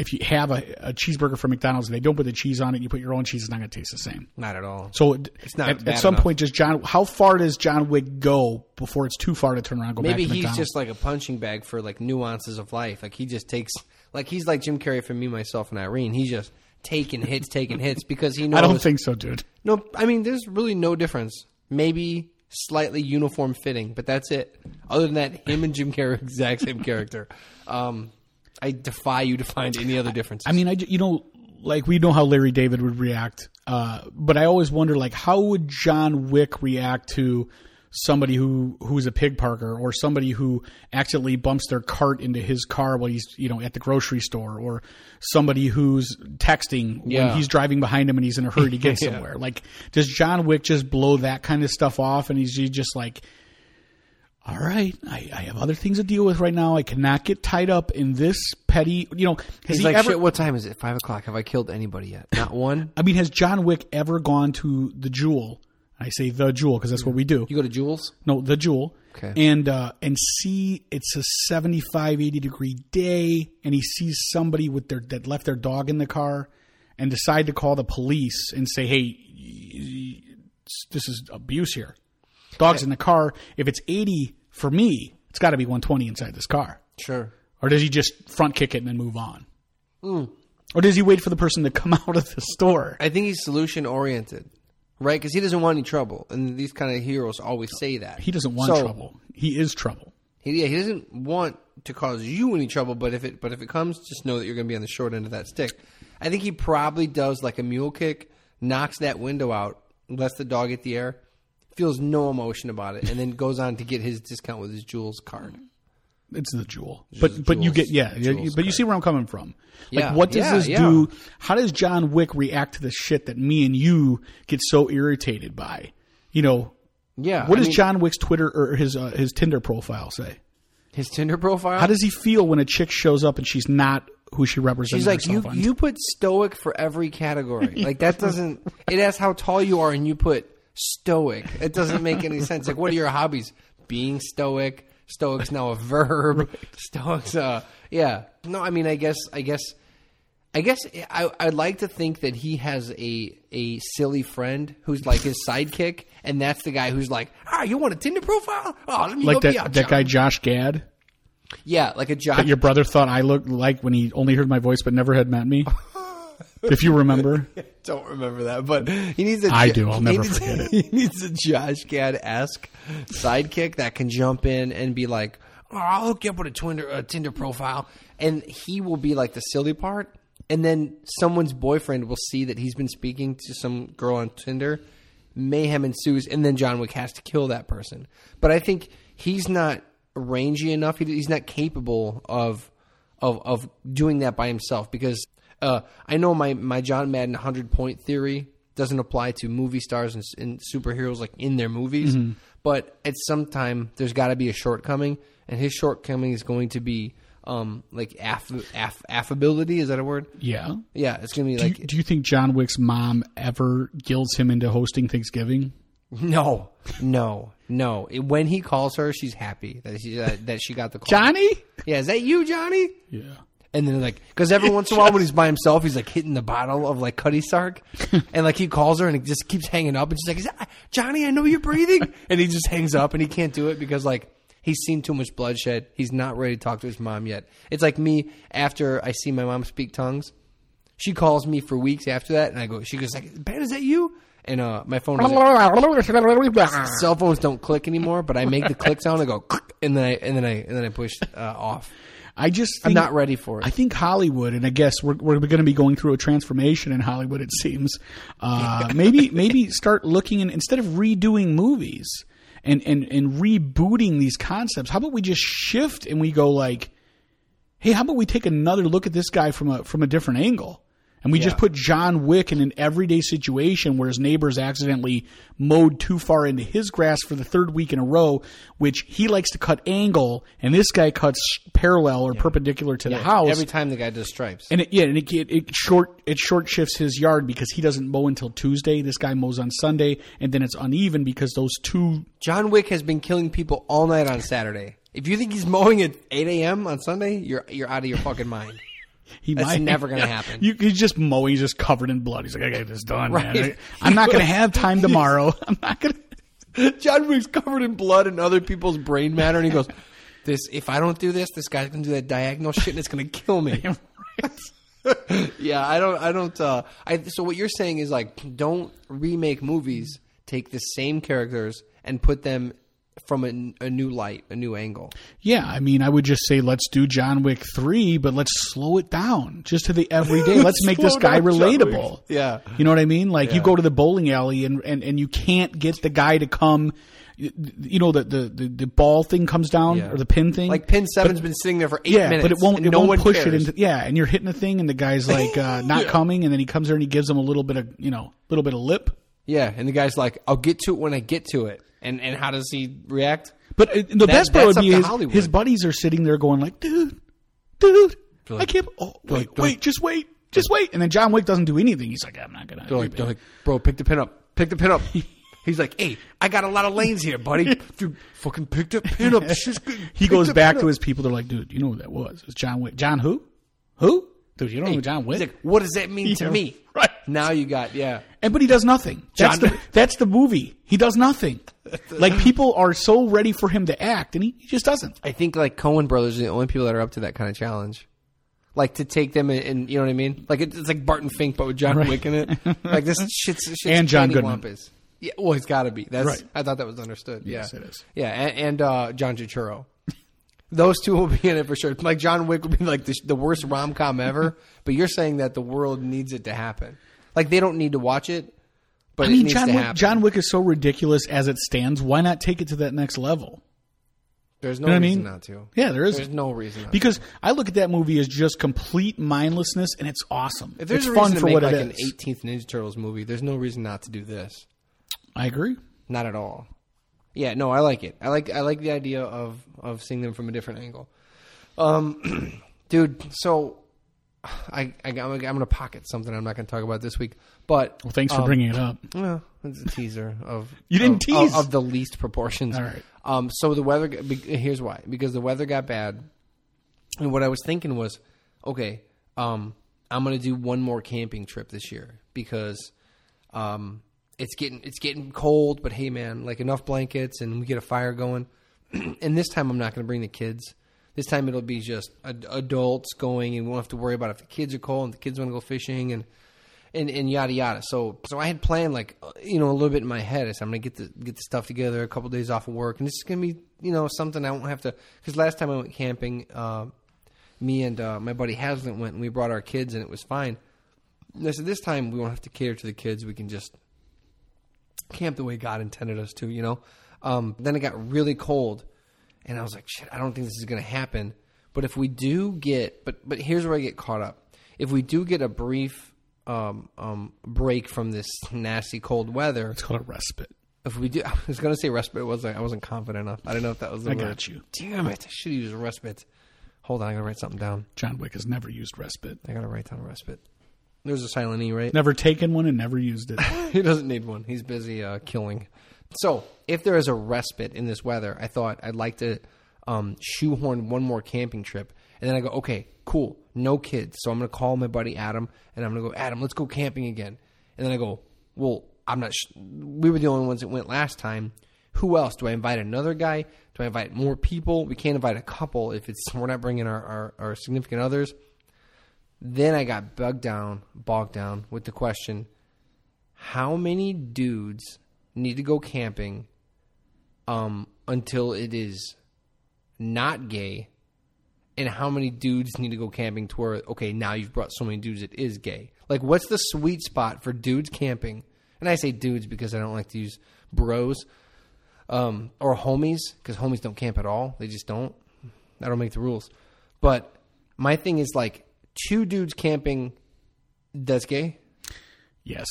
If you have a, a cheeseburger from McDonald's and they don't put the cheese on it, you put your own cheese. It's not going to taste the same. not at all. So It's not at, at some enough. point, just John? How far does John Wick go before it's too far to turn around and go Maybe back to he's McDonald's? just like a punching bag for like nuances of life. Like he just takes like he's like Jim Carrey for me, myself, and Irene. He's just taking hits, taking hits because he knows. I don't think so, dude. No, I mean there's really no difference. Maybe slightly uniform fitting, but that's it. Other than that, him and Jim Carrey exact same character. Um, I defy you to find any other difference. I mean, I you know, like we know how Larry David would react, uh, but I always wonder, like, how would John Wick react to somebody who who's a pig parker or somebody who accidentally bumps their cart into his car while he's you know at the grocery store or somebody who's texting Yeah. when he's driving behind him and he's in a hurry to get somewhere like does john wick just blow that kind of stuff off and he's just like all right I, I have other things to deal with right now i cannot get tied up in this petty you know has he's he like, ever shit. What time is it? Five o'clock. Have I killed anybody yet? Not one. I mean, has John Wick ever gone to the Jewel? I say the Jewel because that's what we do. You go to Jewel's? No, the Jewel. Okay. And uh, and see it's a 75, 80 degree day, and he sees somebody with their that left their dog in the car, and decide to call the police and say, "Hey, this is abuse here. Dog's in the car. If it's 80 for me, it's got to be 120 inside this car." Sure. Or does he just front kick it and then move on? Hmm. Or does he wait for the person to come out of the store? I think he's solution oriented, right? Because he doesn't want any trouble, and these kind of heroes always say that He doesn't want So, trouble. He is trouble. He, yeah, he doesn't want to cause you any trouble, but if it but if it comes, just know that you're going to be on the short end of that stick. I think he probably does like a mule kick, knocks that window out, lets the dog get the air, feels no emotion about it, and then goes on to get his discount with his Jules card. It's the jewel, but Just but you get yeah, yeah, but you see where I'm coming from. Like, Yeah, what does yeah, this do? How does John Wick react to the shit that me and you get so irritated by? You know, Yeah. what I does mean, John Wick's Twitter or his uh, his Tinder profile say? His Tinder profile. How does he feel when a chick shows up and she's not who she represents? She's like you. on? You put stoic for every category. Like that doesn't. It asks how tall you are, and you put stoic. It doesn't make any sense. Like, what are your hobbies? Being stoic. Stoic's now a verb. Stoic's. Uh, yeah. No, I mean, I guess. I guess. I guess I, I'd like to think that he has a a silly friend who's like his sidekick, and that's the guy who's like, "Ah, you want a Tinder profile? Oh, let me like help you that out, that guy Josh Gad Yeah, like a Josh. that your brother thought I looked like when he only heard my voice but never had met me. if you remember, don't remember that, but he needs a. I do. I'll he never needs- forget it. He needs a Josh Gad esque sidekick that can jump in and be like, oh, I'll hook you up with a Tinder, a Tinder profile, and he will be like the silly part, and then someone's boyfriend will see that he's been speaking to some girl on Tinder. Mayhem ensues, and then John Wick has to kill that person. But I think he's not rangy enough. He, he's not capable of of of doing that by himself because uh, I know my my John Madden hundred point theory doesn't apply to movie stars and, and superheroes like in their movies, but at some time there's got to be a shortcoming, and his shortcoming is going to be um like aff, aff, affability. Is that a word? Yeah. Yeah, it's gonna be Do you, like do you think John Wick's mom ever guilts him into hosting Thanksgiving? no, no, no. When he calls her, she's happy that she that, that she got the call. Johnny? yeah, is that you, Johnny? Yeah. And then like, because every once in a while when he's by himself, he's like hitting the bottle of like Cutty Sark, and like he calls her and it just keeps hanging up, and she's like, Is that, "Johnny, I know you're breathing," and he just hangs up and he can't do it because like he's seen too much bloodshed. He's not ready to talk to his mom yet. It's like me after I see my mom speak tongues. She calls me for weeks after that, and I go. She goes like, "Ben, is that you?" And uh, my phone. Cell phones don't click anymore, but I make the click sound. I go, and then I and then I and then I push uh, off. I just I'm not ready for it. I think Hollywood, and I guess we're, we're going to be going through a transformation in Hollywood. It seems uh, maybe maybe start looking and instead of redoing movies and, and and rebooting these concepts, how about we just shift and we go like, hey, how about we take another look at this guy from a from a different angle? And we just put John Wick in an everyday situation where his neighbors accidentally mowed too far into his grass for the third week in a row, which he likes to cut angle, and this guy cuts parallel or perpendicular to the house. every time the guy does stripes. and it, yeah, and it, it, it short it short shifts his yard because he doesn't mow until Tuesday. This guy mows on Sunday, and then it's uneven because those two. John Wick has been killing people all night on Saturday. If you think he's mowing at 8 a.m. on Sunday, you're you're out of your fucking mind. He That's might, never gonna happen. You, he's just mowing, he's just covered in blood. He's like, I got this done, man. Right. I, am not going to have time tomorrow. I'm not going to. John Wick's covered in blood and other people's brain matter, and he goes, "This if I don't do this, this guy's gonna do that diagonal shit, and it's gonna kill me." yeah, I don't, I don't. Uh, I so what you're saying is like, don't remake movies. Take the same characters and put them from a, a new light, a new angle. Yeah, I mean, I would just say let's do John Wick three, but let's slow it down just to the everyday. Let's make this guy down John Wick. relatable. Yeah. you know what I mean. Like you go to the bowling alley and, and, and you can't get the guy to come. You know the the, the, the ball thing comes down Yeah. or the pin thing. Like Pin Seven's been sitting there for eight yeah, minutes, but it won't it no won't push cares. it into yeah, and you're hitting the thing and the guy's like uh, not coming, and then he comes there and he gives him a little bit of you know a little bit of lip. Yeah, and the guy's like, "I'll get to it when I get to it." And and how does he react? But uh, the best part would be his, his buddies are sitting there going like, dude, dude, I can't. Oh, wait, like- wait, just wait, just wait. And then John Wick doesn't do anything. He's like, I'm not gonna. They're like, they're like, "Bro, pick the pin up. Pick the pin up." He's like, "Hey, I got a lot of lanes here, buddy. Dude, fucking pick the pin up. He goes back to his people. They're like, dude, you know who that was? It's John Wick. John who? Who? Dude, you don't know who John Wick? Like, "What does that mean to me?" right. now, you got yeah. And but he does nothing. That's the that's the movie. He does nothing. like people are so ready for him to act, and he, he just doesn't. I think like Coen brothers are the only people that are up to that kind of challenge. Like to take them and, and you know what I mean? Like it, it's like Barton Fink, but with John Right. Wick in it. Like this shit's, shit's And John Goodman. cattywampus. Yeah, well, he's got to be. That's Right. I thought that was understood. Yes, yeah, it is. Yeah, and, and uh, John Turturro. Those two will be in it for sure. Like John Wick would be like the, the worst rom com ever, but you're saying that the world needs it to happen. Like they don't need to watch it, but I mean, John Wick. John Wick is so ridiculous as it stands. Why not take it to that next level? There's no You know what I reason mean? not to. Yeah, there is. There's no reason not to. because I look at that movie as just complete mindlessness, and it's awesome. If there's it's a fun reason for what like it an 18th Ninja Turtles movie, there's no reason not to do this. I agree. Not at all. Yeah, no, I like it. I like I like the idea of of seeing them from a different angle. Um, dude, so I, I I'm going to pocket something I'm not going to talk about this week, but Well, thanks for um, bringing it up. Well, it's a teaser of You didn't of, tease. of, of the least proportions. All right. Um. So the weather. Here's why. Because the weather got bad, and what I was thinking was, okay, um, I'm gonna do one more camping trip this year because, um, it's getting it's getting cold. But hey, man, like enough blankets and we get a fire going. and this time I'm not gonna bring the kids. This time it'll be just ad- adults going, and we won't have to worry about if the kids are cold and the kids want to go fishing and and and yada yada. So so I had planned like uh, you know a little bit in my head. I said I'm gonna get the get the stuff together, a couple of days off of work, and this is gonna be you know something I won't have to. Because last time I went camping, uh, me and uh, my buddy Haslett went and we brought our kids and it was fine. And I said this time we won't have to cater to the kids. We can just camp the way God intended us to. You know. Um, then it got really cold, and I was like, shit, I don't think this is gonna happen. But if we do get, but but here's where I get caught up. If we do get a brief um, um, break from this nasty cold weather, It's called a respite. if we do, I was going to say respite. wasn't I wasn't confident enough. I didn't know if that was the I word. got you. Damn it! I should use respite. Hold on, I gotta write something down. John Wick has never used respite. I gotta write down respite. There's a silent E, right? Never taken one and never used it. he doesn't need one. He's busy uh, killing. So, if there is a respite in this weather, I thought I'd like to um, shoehorn one more camping trip. And then I go, okay, cool, no kids. So I'm going to call my buddy Adam, and I'm going to go, Adam, let's go camping again. And then I go, well, I'm not. Sh- we were the only ones that went last time. Who else? Do I invite another guy? Do I invite more people? We can't invite a couple if it's we're not bringing our, our, our significant others. Then I got bugged down, bogged down with the question: How many dudes need to go camping um, until it is not gay? And how many dudes need to go camping to where okay now you've brought so many dudes it is gay? Like what's the sweet spot for dudes camping? And I say dudes because I don't like to use bros um, or homies because homies don't camp at all. They just don't. I don't make the rules. But my thing is like two dudes camping. That's gay. yes.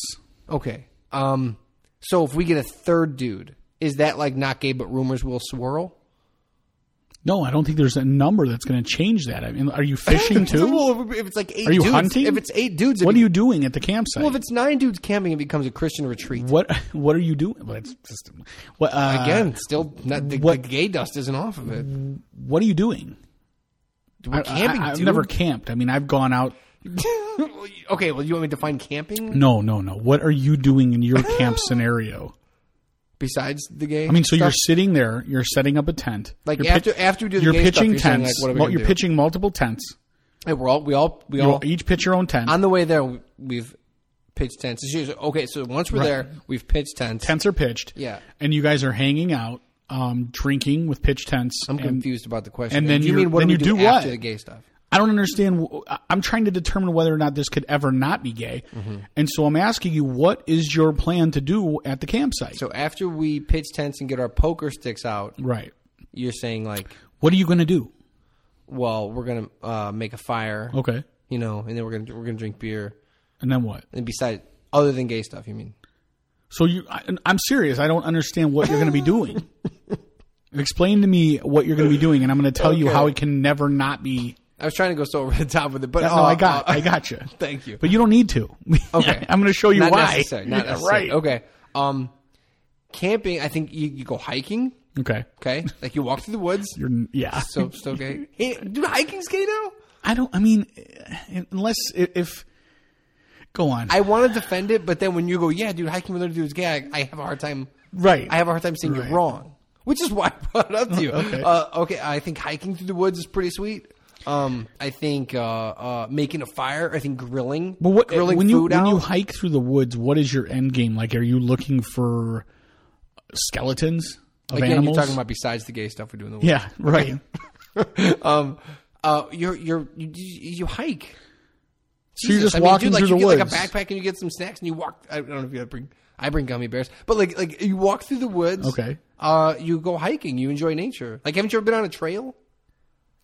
Okay. Um. So if we get a third dude, is that like not gay, but rumors will swirl? No, I don't think there's a number that's going to change that. I mean, are you fishing too? well, if it's like eight Are you dudes, hunting? If it's eight dudes, what are you doing at the campsite? Well, if it's nine dudes camping, it becomes a Christian retreat. what What are you doing? Well, it's just, what, uh, Again, still not the, what- the gay dust isn't off of it. what are you doing? We're camping. I, have never camped. I mean, I've gone out. okay, well, you want me to define camping No, no, no. What are you doing in your camp scenario? besides the game, I mean, so you're sitting there, you're setting up a tent. Like, you're after- after we do the you're gay stuff, pitching you're saying, tents. like, what are we Well, you're pitching multiple tents. Hey, we're all we all we You all each pitch your own tent. on the way there. we- We've pitched tents. Okay, so once we're Right. there, we've pitched tents. tents are pitched. Yeah. and you guys are hanging out, um, drinking with pitch tents. I'm and confused about the question. and then you mean what then do you do, do what? the gay stuff? I don't understand. I'm trying to determine whether or not this could ever not be gay, Mm-hmm. and so I'm asking you, what is your plan to do at the campsite? So after we pitch tents and get our poker sticks out, right. you're saying like, What are you going to do? well, we're gonna uh, make a fire, Okay, you know, and then we're gonna we're gonna drink beer. and then what? And besides, other than gay stuff, you mean? So you, I, I'm serious. I don't understand what you're going to be doing. Explain to me what you're going to be doing, and I'm going to tell you how it can never not be. I was trying to go so over the top with it, but No, uh, I got, uh, I got you. Thank you. But you don't need to. Okay, I'm going to show you not why. Necessary, not Yeah, necessary. right. Okay. Um, camping. I think you, you go hiking. Okay. Okay, like you walk through the woods. You're, yeah. So still gay. Hey, dude, hiking's gay now. I don't. I mean, eh, unless if. Go on. I want to defend it, but then when you go, yeah, dude, hiking with other dudes gay, I, I have a hard time. right. I have a hard time saying Right. you're wrong, which is why I brought it up to you. Okay. Uh, okay, I think hiking through the woods is pretty sweet. Um, I think uh, uh, making a fire. I think grilling. But what grilling when you when out. you hike through the woods, what is your end game? Like, are you looking for skeletons of Again, animals? you're talking about besides the gay stuff we do in the woods. yeah, right. um, uh, you're you're you, you, you hike. So you're just I mean, walking dude, like through you the get woods. like a backpack and you get some snacks and you walk. I don't know if you bring. I bring gummy bears, but like like you walk through the woods. Okay. Uh, you go hiking. You enjoy nature. Like, haven't you ever been on a trail?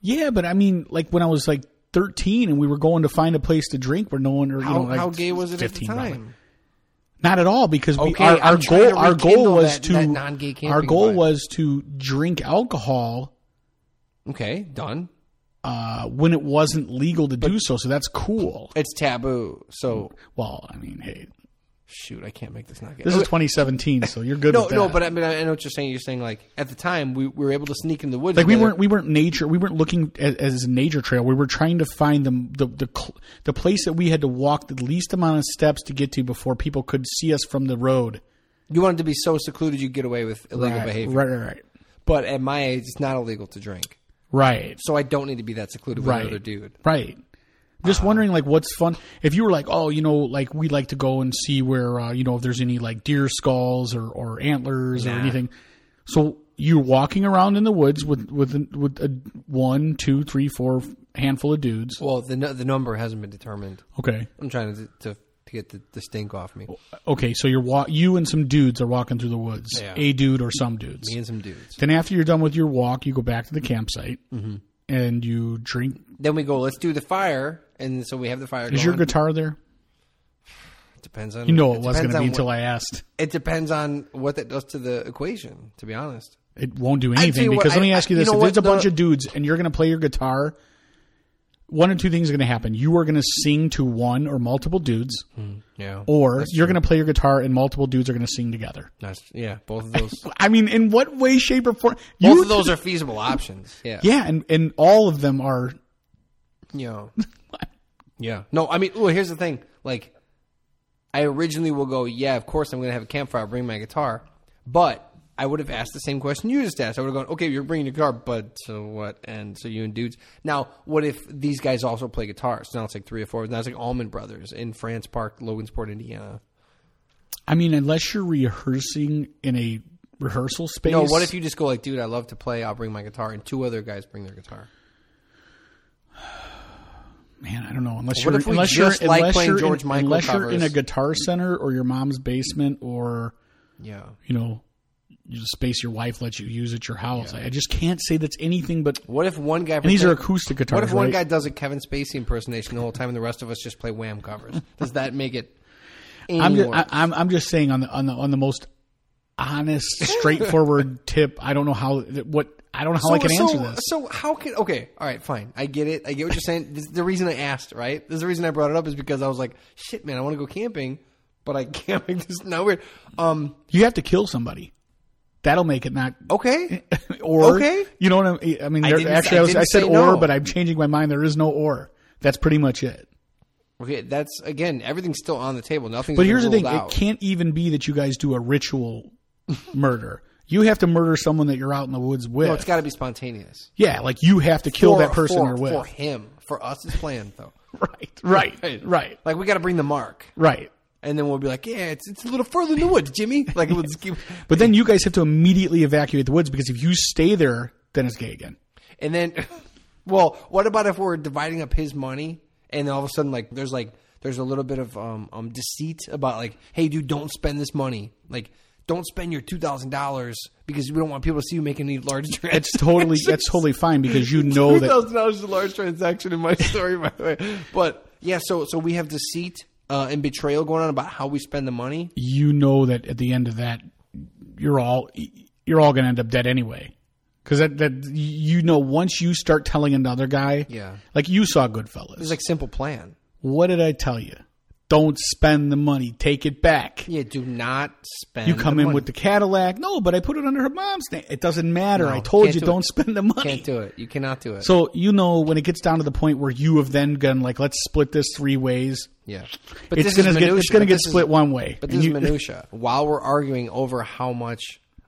Yeah, but I mean, like when I was like 13 and we were going to find a place to drink where no one or you How, know like how gay was it at the 15 probably. time? Not at all because we, Okay, our, our goal our goal was that- to that non-gay camping our goal vibe. was to drink alcohol Okay, done. uh, when it wasn't legal to do so. So that's cool. It's taboo. So Well, I mean, hey, shoot, I can't make this not gay. this is 2017, so you're good. no, with that. no, but I mean, I know what you're saying. You're saying like at the time we, we were able to sneak in the woods. like we weren't we weren't nature we weren't looking as, as a nature trail we were trying to find the, the the the place that we had to walk the least amount of steps to get to before people could see us from the road You wanted to be so secluded you get away with illegal right, behavior. right right right But at my age, it's not illegal to drink, right so I don't need to be that secluded with right another dude. right just wondering, like, what's fun? If you were like, oh, you know, like we'd like to go and see where, uh, you know, if there's any like deer skulls or, or antlers or anything. So you're walking around in the woods with with with a one, two, three, four handful of dudes. Well, the the number hasn't been determined. Okay, I'm trying to to, to get the, the stink off me. okay. So you're wa- you and some dudes are walking through the woods. Yeah. A dude or some dudes. Me and some dudes. Then after you're done with your walk, you go back to the campsite Mm-hmm. And you drink. Then we go. Let's do the fire, and so we have the fire. Is your guitar there? depends on You know it, was going to be until I asked. It depends on what that does to the equation. To be honest, It won't do anything you what, because let me I- ask you this: you know if there's what, a bunch of dudes and you're going to play your guitar, one or two things are going to happen. You are going to sing to one or multiple dudes, hmm, yeah. or you're going to play your guitar and multiple dudes are going to sing together. That's, yeah, both of those. I mean, in what way, shape, or form? both of those are feasible options. Yeah. yeah, and and all of them are. Yeah. yeah. No, I mean, well, here's the thing. Like, I originally will go, yeah, of course I'm going to have a campfire, bring my guitar. But I would have asked the same question you just asked. I would have gone, okay, you're bringing your guitar, but so what? And so you and dudes. Now, what if these guys also play guitars? Now it's like three or four. Now it's like Allman Brothers in France Park, Logansport, Indiana. I mean, unless you're rehearsing in a rehearsal space. No, what if you just go like, dude, I love to play, I'll bring my guitar, and two other guys bring their guitar? Man, I don't know. Unless What you're unless just you're like unless playing you're George in, Michael unless you're in a guitar center or your mom's basement or Yeah. you know space your wife lets you use at your house. I, I just can't say that's anything but. What if one guy? These are acoustic guitars. What if one right? guy does a Kevin Spacey impersonation the whole time, and the rest of us just play Wham covers? Does that make it? I'm just. I, I'm I'm just saying on the on the on the most honest, straightforward tip. I don't know how what I don't know how I can so, answer this. So how can? Okay, all right, fine. I get it. I get what you're saying. This the reason I asked. Right. This is the reason I brought it up is because I was like, shit, man, I want to go camping, but I can't make this now weird. Um. You have to kill somebody. That'll make it not Okay. or Okay. You know what I mean? I mean, I there, didn't- actually, I I, was, I said or, no. but I'm changing my mind. There is no or. That's pretty much it. Okay. That's again. Everything's still on the table. Nothing. But here's the thing: out. it can't even be that you guys do a ritual murder. You have to murder someone that you're out in the woods with. No, it's got to be spontaneous. yeah, like you have to kill For- that person for, you're with. For him. For us, it's planned though. Right, right, right, Like we got to bring the mark. right. And then we'll be like, yeah, it's it's a little further in the woods, Jimmy. Like we'll just keep, But then you guys have to immediately evacuate the woods because if you stay there, then it's gay again. and then, well, what about if we're dividing up his money and all of a sudden, like, there's like there's a little bit of um, um deceit about like, hey, dude, don't spend this money, like. Don't spend your two thousand dollars because we don't want people to see you making any large transactions. It's totally that's totally fine because you know two that thousand dollars is a large transaction in my story, by the way. But yeah, so so we have deceit uh, and betrayal going on about how we spend the money. you know that at the end of that you're all you're all going to end up dead anyway. Because that, that you know once you start telling another guy, Yeah. like you saw Goodfellas. It's like simple plan. what did I tell you? Don't spend the money. Take it back. Yeah, do not spend. You come in money. with the Cadillac. No, but I put it under her mom's name. It doesn't matter. No, I told you do don't it. spend the money. Can't do it. You cannot do it. So you know when it gets down to the point where you have then gone like, let's split this three ways. yeah, it's this is gonna get it's gonna get this is- split one way. But this you- is minutia. While we're arguing over how much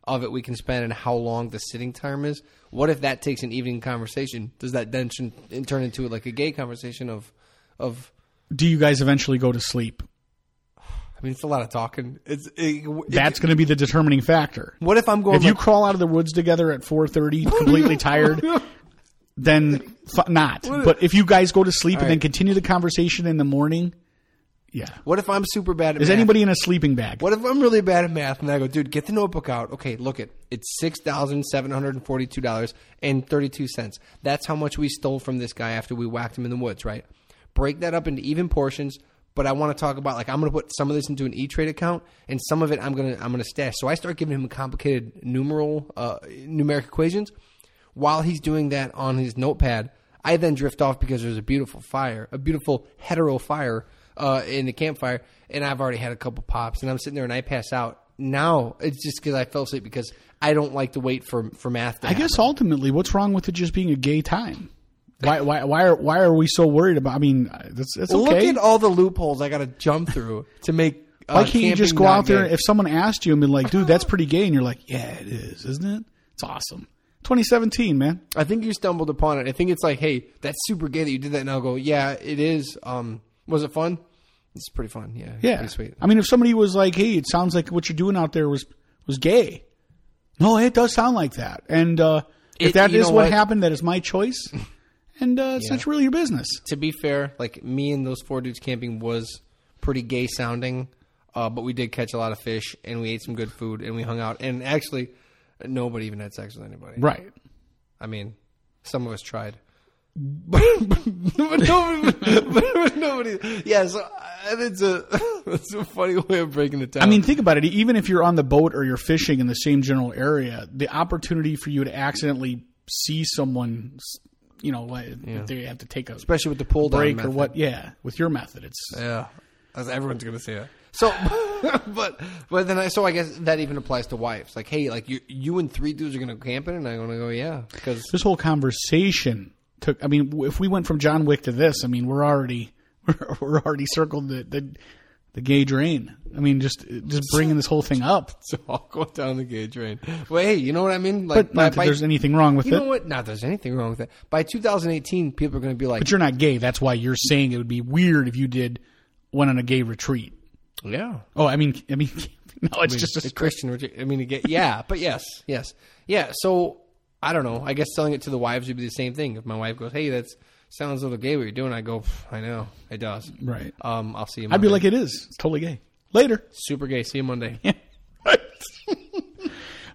of it we can spend and how long the sitting time is, what if that takes an evening conversation? Does that then turn turn into like a gay conversation of of? Do you guys eventually go to sleep? I mean, it's a lot of talking. It's it, it- That's going to be the determining factor. what if I'm going? If you crawl out of the woods together at 4:30 completely tired, then f- not. But if you guys go to sleep and then continue the conversation in the morning, yeah. what if I'm super bad at math? Is math? anybody in a sleeping bag? What if I'm really bad at math and I go, dude, get the notebook out. Okay, look it. It's six thousand seven hundred and forty-two dollars and thirty-two cents. That's how much we stole from this guy after we whacked him in the woods, right? Break that up into even portions. But I want to talk about like I'm going to put some of this into an E Trade account, and some of it I'm going to I'm going to stash. So I start giving him complicated numeral uh, numeric equations. While he's doing that on his notepad, I then drift off because there's a beautiful fire, a beautiful hetero fire uh, in the campfire, and I've already had a couple pops, and I'm sitting there and I pass out. Now it's just because I fell asleep because I don't like to wait for for math. To I guess ultimately, what's wrong with it just being a gay time? Why why why are why are we so worried about? I mean, that's it's Look okay. at all the loopholes I got to jump through to make. Uh, Why can't you just go out there? gay. If someone asked you and been like, "Dude, that's pretty gay," and you're like, "Yeah, it is, isn't it? It's awesome." 2017, man. I think you stumbled upon it. I think it's like, hey, that's super gay that you did that. And I'll go, yeah, it is. Um, was it fun? It's pretty fun. Yeah. Yeah. Pretty sweet. I mean, if somebody was like, "Hey, it sounds like what you're doing out there was was gay," no, it does sound like that. And uh, if It- that is what, what? happened, that is my choice, and uh, it's Yeah. not really your business. to be fair, like me and those four dudes camping was pretty gay sounding, uh, but we did catch a lot of fish and we ate some good food and we hung out. And actually, nobody even had sex with anybody. Right. I mean, some of us tried. But, but nobody, but nobody, yeah. So it's a it's a funny way of breaking it down. I mean, think about it. Even if you're on the boat or you're fishing in the same general area, the opportunity for you to accidentally see someone, you know, like if they have to take a especially with the pull down break or what, yeah, with your method, it's Yeah, As everyone's gonna say it. So, but but then I so I guess that even applies to wives. Like, hey, like you you and three dudes are gonna camping, and I'm gonna go, yeah, because this whole conversation took. I mean, if we went from John Wick to this, I mean, we're already we're already circled the the, the gay drain. I mean, just just bringing this whole thing up. so I'll go down the gay train. Well, hey, you know what I mean? Like, But not that there's anything wrong with you it. know what? Not there's anything wrong with it. By 2018, people are gonna be like, But you're not gay. That's why you're saying it would be weird if you did went on a gay retreat. yeah. Oh, I mean, I mean, no, it's just a Christian. reti- I mean, again, yeah, but yes, yes, yeah. So I don't know. I guess selling it to the wives would be the same thing. If my wife goes, "Hey, that's sounds a little gay. What you're doing?" I go, "I know, it does." right. Um, I'll see you. I'd be like, it is. It's totally gay. Later. super gay. See you Monday.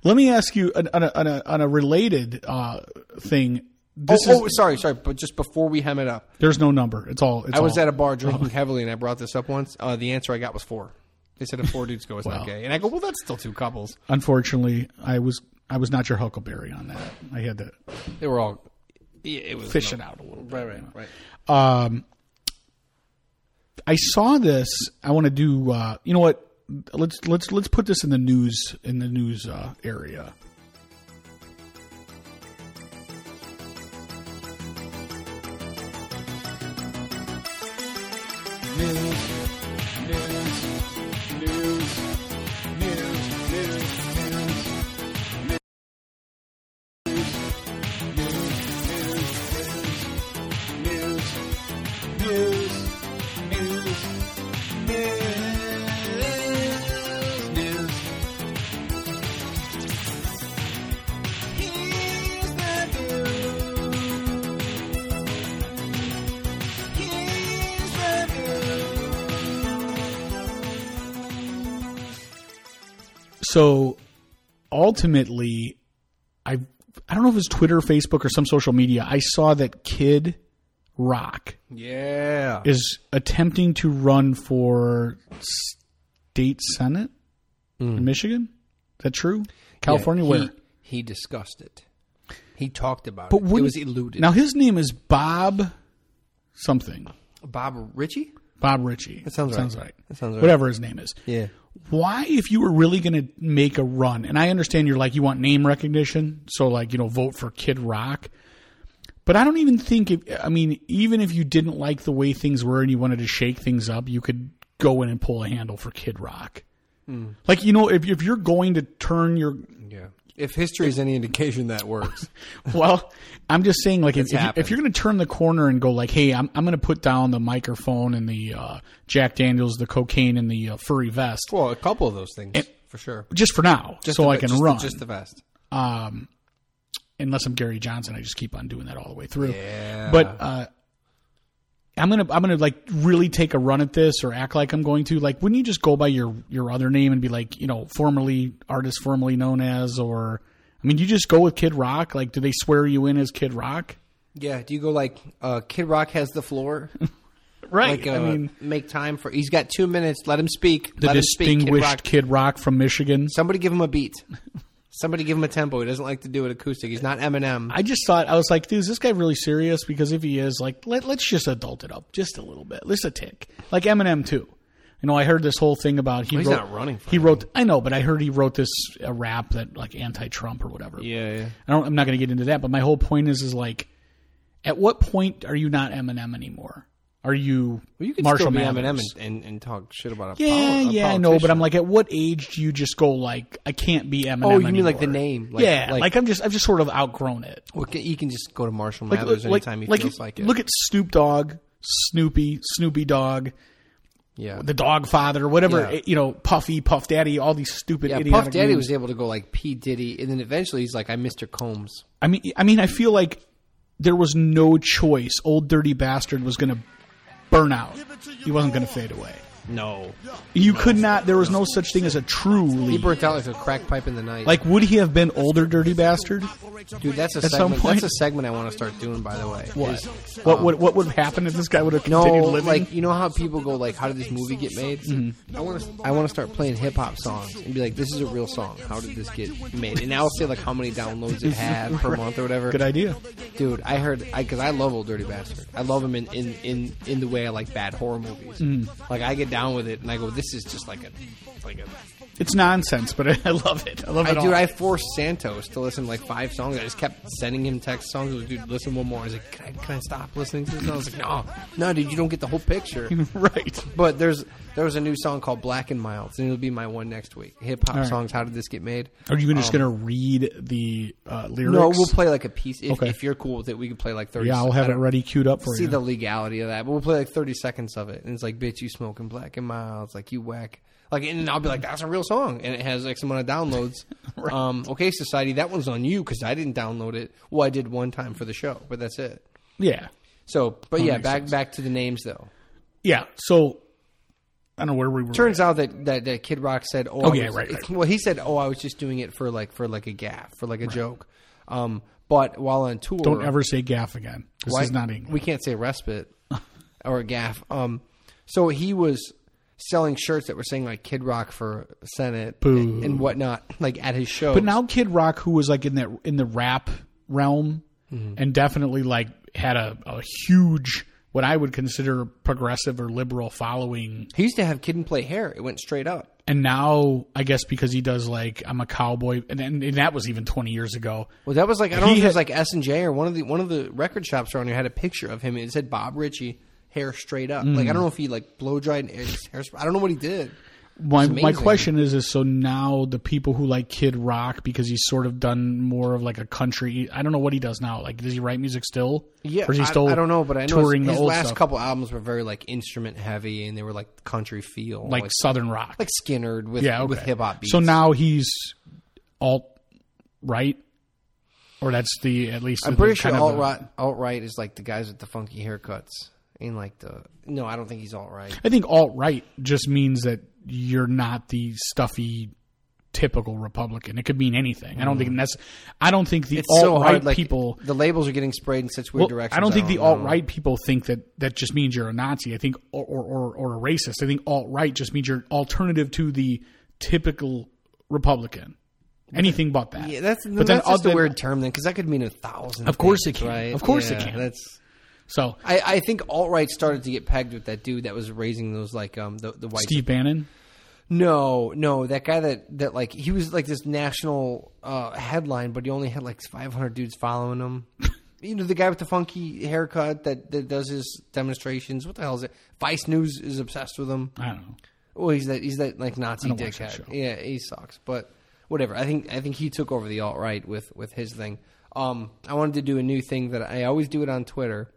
Let me ask you on on a, on a, on a related uh, thing. Oh, is oh, sorry, sorry. But just before we hem it up, there's no number. It's all. It's I was all- at a bar drinking heavily, and I brought this up once. Uh, the answer I got was four. They said if four dudes go, it's Wow. not gay. And I go, well, that's still two couples. Unfortunately, I was I was not your Huckleberry on that. I had to They were all. Yeah, it was fish no- out a little bit. Right, right, right. Um, I saw this. I want to do. Uh, you know what? Let's let's let's put this in the news in the news uh, area. So ultimately, I I don't know if it's Twitter, Facebook, or some social media. I saw that Kid Rock Yeah. is attempting to run for state senate in mm. Michigan. Is that true? California. Yeah, he- where? He discussed it. He talked about But it. It was eluded. Now his name is Bob something. Bob Ritchie? Bob Ritchie. That sounds right. Sounds right. That sounds right. Whatever his name is. Yeah. Why, if you were really going to make a run, and I understand you're like you want name recognition, so like you know vote for Kid Rock, but I don't even think if I mean even if you didn't like the way things were and you wanted to shake things up, you could go in and pull a handle for Kid Rock. Hmm. Like you know if if you're going to turn your. If history is any indication, that works. Well, I'm just saying, like, if, if, you, if you're going to turn the corner and go, like, hey, I'm, I'm going to put down the microphone and the uh, Jack Daniels, the cocaine, and the uh, furry vest, well, a couple of those things, for sure. just for now, Just so the, I can just, run. Just the vest. um, unless I'm Gary Johnson, I just keep on doing that all the way through. Yeah. But uh, I'm gonna I'm gonna like really take a run at this or act like I'm going to. Like, wouldn't you just go by your your other name and be like, you know, formerly artist formerly known as, or I mean, you just go with Kid Rock. Like, do they swear you in as Kid Rock? Yeah. Do you go like uh, Kid Rock has the floor? Right. Like, uh, I mean, make time for. He's got two minutes. Let him speak. the Let him speak. Kid distinguished Rock. Kid Rock from Michigan. Somebody give him a beat. Somebody give him a tempo. He doesn't like to do it acoustic. He's not Eminem. I just thought I was like, dude, is this guy really serious? Because if he is, like, let, let's just adult it up just a little bit, just a tick, like Eminem too. You know, I heard this whole thing about he he's wrote, not running for he wrote. I know, but I heard he wrote this a rap that like anti-Trump or whatever. yeah, yeah. I don't. I'm not going to get into that. But my whole point is, is like, at what point are you not Eminem anymore? Are you, Well, you could Marshall still be Mathers? Eminem and, and, and talk shit about a Yeah, poli- yeah, I know, but. I'm like, at what age do you just go like, I can't be Eminem? Oh, you mean like the name? Like- yeah, like- like, I'm just, I've just sort of outgrown it. Well, you can just go to Marshall Like, Mathers like, anytime he like, feels like it. look at Snoop Dogg, Snoopy, Snoopy Dog, yeah, the Dog Father, whatever, Yeah. Eh, you know, Puffy, Puff Daddy, all these stupid yeah. Puff Daddy names. was able to go like P Diddy, and then eventually he's like, I'm Mr. Combs. I mean, I mean, I feel like there was no choice. Old Dirty Bastard was going to burn out. He wasn't going to fade away. No, You could not. There was no such thing as a true he truly. burnt out like a crack pipe in the night. Like, would he have been older Dirty Bastard? dude, that's a at some segment. point- That's a segment I want to start doing. By the way, What? is- What would what would have happened if this guy would have continued No, living? like you know how people go like, "How did this movie get made?" Mm-hmm. I want to, I want to start playing hip hop songs and be like, "This is a real song. How did this get made?" And I'll say like how many downloads it had per month or whatever. Good idea. Dude, I heard I because I love Old Dirty Bastard. I love him in, in, in, in the way I like bad horror movies. Mm-hmm. Like I get down with it and I go, "This is just like a like a." It's nonsense, but I, I love it. I love I, it all. dude, I forced Santos to listen to like five songs. I just kept sending him text songs. I was, dude, listen one more. I was like, can I, can I stop listening to this? And I was like, no, no, dude, you don't get the whole picture. right. But there's there was a new song called Black and Mild, and it'll be my one next week. Hip hop right. songs. How did this get made? Are you just going to read the uh, lyrics? Um, No, we'll play like a piece. If, Okay. if you're cool with it, we can play like thirty. Yeah, I'll have it ready queued up for See you. See the legality of that, but we'll play like thirty seconds of it, and it's like, "Bitch, you smoking Black and Mild." It's like you whack. Like, and I'll be like, "That's a real song," and it has X amount of downloads. um, okay, society, that one's on you because I didn't download it. Well, I did one time for the show, but that's it. yeah, So, but yeah, back sense. back to the names though. yeah. So I don't know where we were. Turns out that, that, that Kid Rock said, "Oh, Oh, yeah, was- right, right. Well, he said, "Oh, I was just doing it for like for like a gaff, for like a joke." Um, but while on tour, Don't ever say gaff again. This why- is not English. We can't say respite or gaff. Um, so he was selling shirts that were saying like Kid Rock for Senate Boo. and whatnot, like at his show. But now Kid Rock, who was like in that in the rap realm, Mm-hmm. and definitely like had a, a huge what I would consider progressive or liberal following, he used to have Kid and Play hair; it went straight up. and now I guess because he does like I'm a cowboy, and, and, and that was even 20 years ago. Well, that was like I don't He know if it was like S and J or one of the one of the record shops around here had a picture of him. It said Bob Ritchie, hair straight up. Like I mm. don't know if he like blow dried his hair. I don't know what he did. My my question is is so now the people who like Kid Rock because he's sort of done more of like a country. I don't know what he does now. Like does he write music still? Yeah, or is he I- still? I, don't know, but I know his, his last stuff, couple albums were very like instrument heavy, and they were like country feel, like, Southern rock. like Skynyrd with yeah, okay. with hip hop beats. So now he's alt right, or that's the at least I'm pretty sure alt right alt right is like the guys with the funky haircuts and like the no, I don't think he's alt right. I think alt right just means that you're not the stuffy typical Republican. It could mean anything. I don't think mm-hmm. that's. I don't think the alt right hard. Like people. the labels are getting sprayed in such weird Well, directions. I don't think the know. alt right people think that that just means you're a Nazi. I think or or, or, or a racist. I think alt right just means you're alternative to the typical Republican. Anything but that. Yeah, that's but that's just a weird term then, because that could mean a thousand. Of course things, it can. Right? Of course it Yeah, can. That's. So I, I think alt right started to get pegged with that dude that was raising those like um the the white Steve Bannon. No, no, that guy that that like he was like this national uh, headline, but he only had like 500 dudes following him. you know, the guy with the funky haircut that, that does his demonstrations. What the hell is it? Vice News is obsessed with him. I don't know. Well, he's that he's that like Nazi I don't watch that dickhead. Yeah, he sucks. But whatever. I think I think he took over the alt right with with his thing. Um, I wanted to do a new thing that I always do it on Twitter.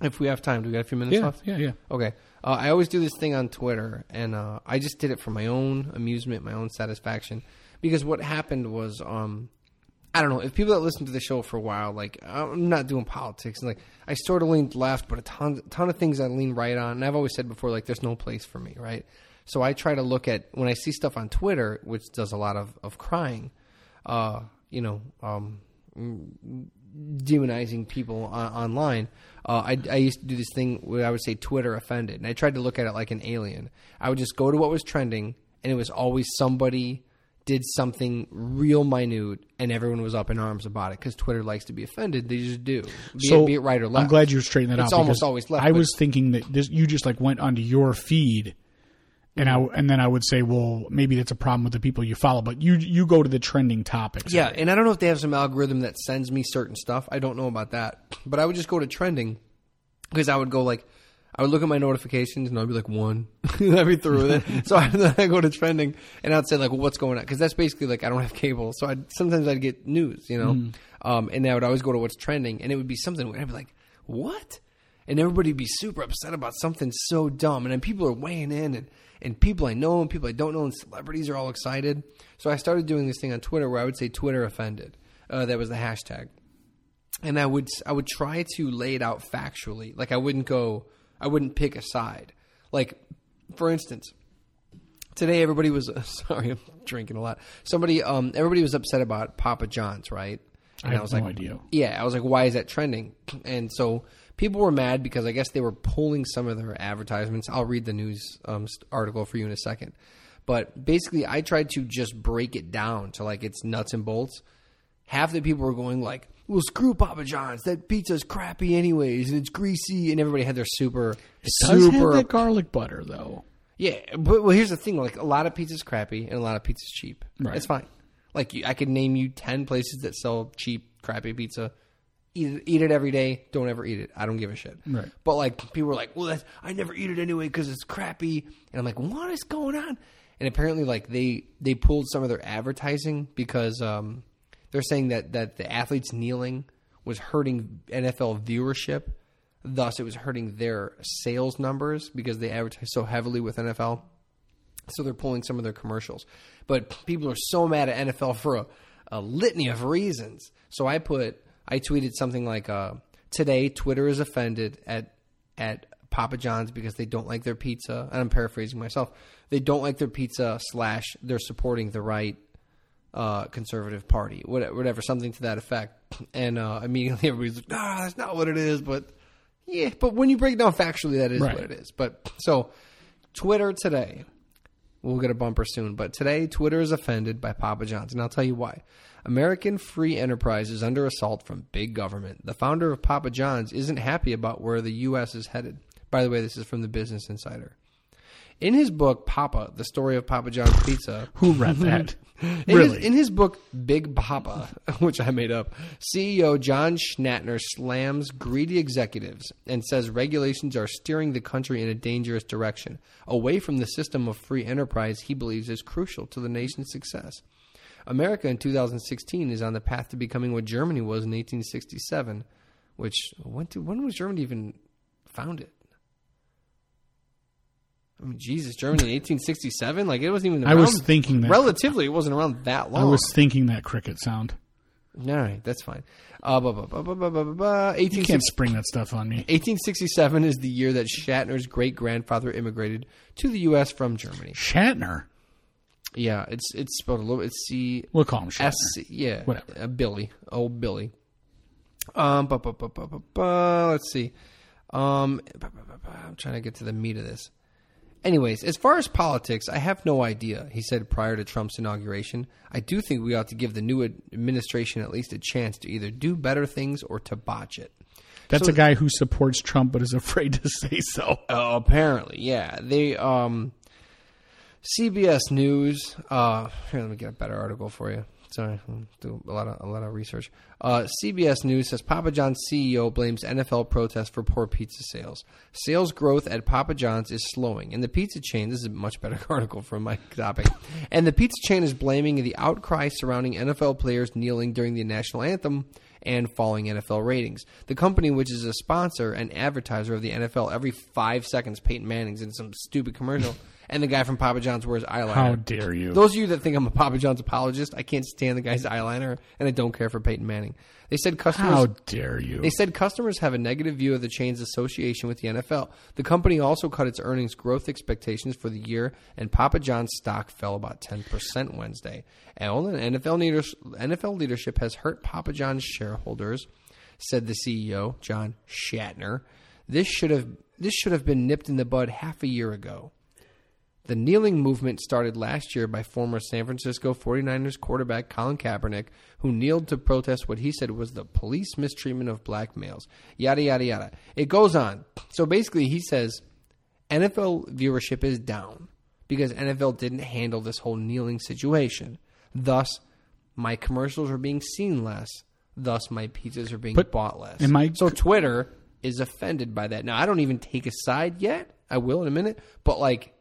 If we have time, do we got a few minutes Yeah, left? yeah, yeah. Okay. Uh, I always do this thing on Twitter, and uh, I just did it for my own amusement, my own satisfaction. Because what happened was, um, I don't know, if people that listen to the show for a while, like, I'm not doing politics, and like, I sort of leaned left, but a ton, ton of things I lean right on. And I've always said before, like, there's no place for me, right? So I try to look at, when I see stuff on Twitter, which does a lot of, of crying, uh, you know, um, demonizing people on, online. Uh, I, I used to do this thing where I would say Twitter offended, and I tried to look at it like an alien. I would just go to what was trending, and it was always somebody did something real minute, and everyone was up in arms about it because Twitter likes to be offended. They just do, be, so it, be it right or left. I'm glad you straightened that It's out. almost always left. I was thinking that this you just like went onto your feed, and I and then I would say, well, maybe that's a problem with the people you follow. But you you go to the trending topics. Yeah, and I don't know if they have some algorithm that sends me certain stuff. I don't know about that. But I would just go to trending because I would go like I would look at my notifications and I'd be like one, I'd be through with it. So I, then I go to trending and I'd say like, well, what's going on? Because that's basically like I don't have cable, so I sometimes I'd get news, you know, um, and I would always go to what's trending, and it would be something. I'd be like, what? And everybody would be super upset about something so dumb, and then people are weighing in, and and people I know and people I don't know, and celebrities are all excited. So I started doing this thing on Twitter where I would say Twitter offended. Uh, that was the hashtag and I would I would try to lay it out factually. Like I wouldn't go, I wouldn't pick a side. Like for instance, today everybody was sorry, I'm drinking a lot. Somebody, um, everybody was upset about Papa John's, right? And I have was no like, idea. Yeah, I was like, why is that trending? And so people were mad because I guess they were pulling some of their advertisements. I'll read the news um, article for you in a second. But basically, I tried to just break it down to like its nuts and bolts. Half the people were going like, "Well, screw Papa John's. That pizza's crappy anyways, and it's greasy." And everybody had their super, It super that garlic butter though. yeah, but well, here's the thing: like a lot of pizza's crappy and a lot of pizza's cheap. Right. It's fine. Like I could name you ten places that sell cheap, crappy pizza. Eat it, eat it every day. Don't ever eat it. I don't give a shit. Right. But like people were like, "Well, that's, I never eat it anyway because it's crappy." And I'm like, "What is going on?" And apparently, like they they pulled some of their advertising because um, they're saying that that the athletes kneeling was hurting NFL viewership. Thus, it was hurting their sales numbers because they advertise so heavily with NFL. So they're pulling some of their commercials. But people are so mad at NFL for a, a litany of reasons. So I put, I tweeted something like, uh, "Today, Twitter is offended at at Papa John's because they don't like their pizza." And I'm paraphrasing myself. They don't like their pizza slash they're supporting the right uh, conservative party, whatever, whatever, something to that effect. And uh, immediately everybody's like, "Nah, that's not what it is." But yeah, but when you break it down factually, that is Right. what it is. But so Twitter today, we'll get a bumper soon. But today, Twitter is offended by Papa John's, and I'll tell you why. American free enterprise is under assault from big government. The founder of Papa John's isn't happy about where the U.S. is headed. By the way, this is from the Business Insider. In his book, Papa, the story of Papa John's Pizza, Who read that? in really? His, in his book, Big Papa, which I made up, CEO John Schnatter slams greedy executives and says regulations are steering the country in a dangerous direction, away from the system of free enterprise he believes is crucial to the nation's success. America in 2016 is on the path to becoming what Germany was in 1867, which when, to, when was Germany even founded? I mean, Jesus, Germany in 1867? Like, it wasn't even around. I was thinking that. Relatively, it wasn't around that long. I was thinking that cricket sound. All right, that's fine. Uh, blah, blah, blah, blah, blah, blah, you can't spring that stuff on me. 1867 is the year that Shatner's great grandfather immigrated to the U.S. from Germany. Shatner? Yeah, it's it's spelled a little. It's C We'll call him Shatner. S. Yeah, Whatever. Uh, Billy, old Billy. Um, bu- bu- bu- bu- bu- bu- let's see. Um, bu- bu- bu- bu- I'm trying to get to the meat of this. Anyways, as far as politics, I have no idea, he said prior to Trump's inauguration. I do think we ought to give the new administration at least a chance to either do better things or to botch it. That's So- a guy who supports Trump but is afraid to say so. Uh, apparently, yeah. They um CBS News. Uh, here, let me get a better article for you. Sorry, I'm doing a lot of a lot of research. Uh, CBS News says Papa John's CEO blames NFL protests for poor pizza sales. Sales growth at Papa John's is slowing, and the pizza chain. This is a much better article from my topic. And the pizza chain is blaming the outcry surrounding NFL players kneeling during the national anthem and falling NFL ratings. The company, which is a sponsor and advertiser of the NFL, every five seconds Peyton Manning's in some stupid commercial, and the guy from Papa John's wears eyeliner. How dare you? Those of you that think I'm a Papa John's apologist, I can't stand the guy's eyeliner, and I don't care for Peyton Manning. They said customers. How dare you? They said customers have a negative view of the chain's association with the NFL. The company also cut its earnings growth expectations for the year, and Papa John's stock fell about 10% Wednesday. And NFL, leaders, NFL leadership has hurt Papa John's shareholders, said the CEO, John Shatner. This should have this should have been nipped in the bud half a year ago. The kneeling movement started last year by former San Francisco 49ers quarterback Colin Kaepernick, who kneeled to protest what he said was the police mistreatment of black males. Yada, yada, yada. It goes on. So basically, he says NFL viewership is down because NFL didn't handle this whole kneeling situation. Thus, my commercials are being seen less. Thus, my pizzas are being But bought less. I- so Twitter is offended by that. Now, I don't even take a side yet. I will in a minute, but like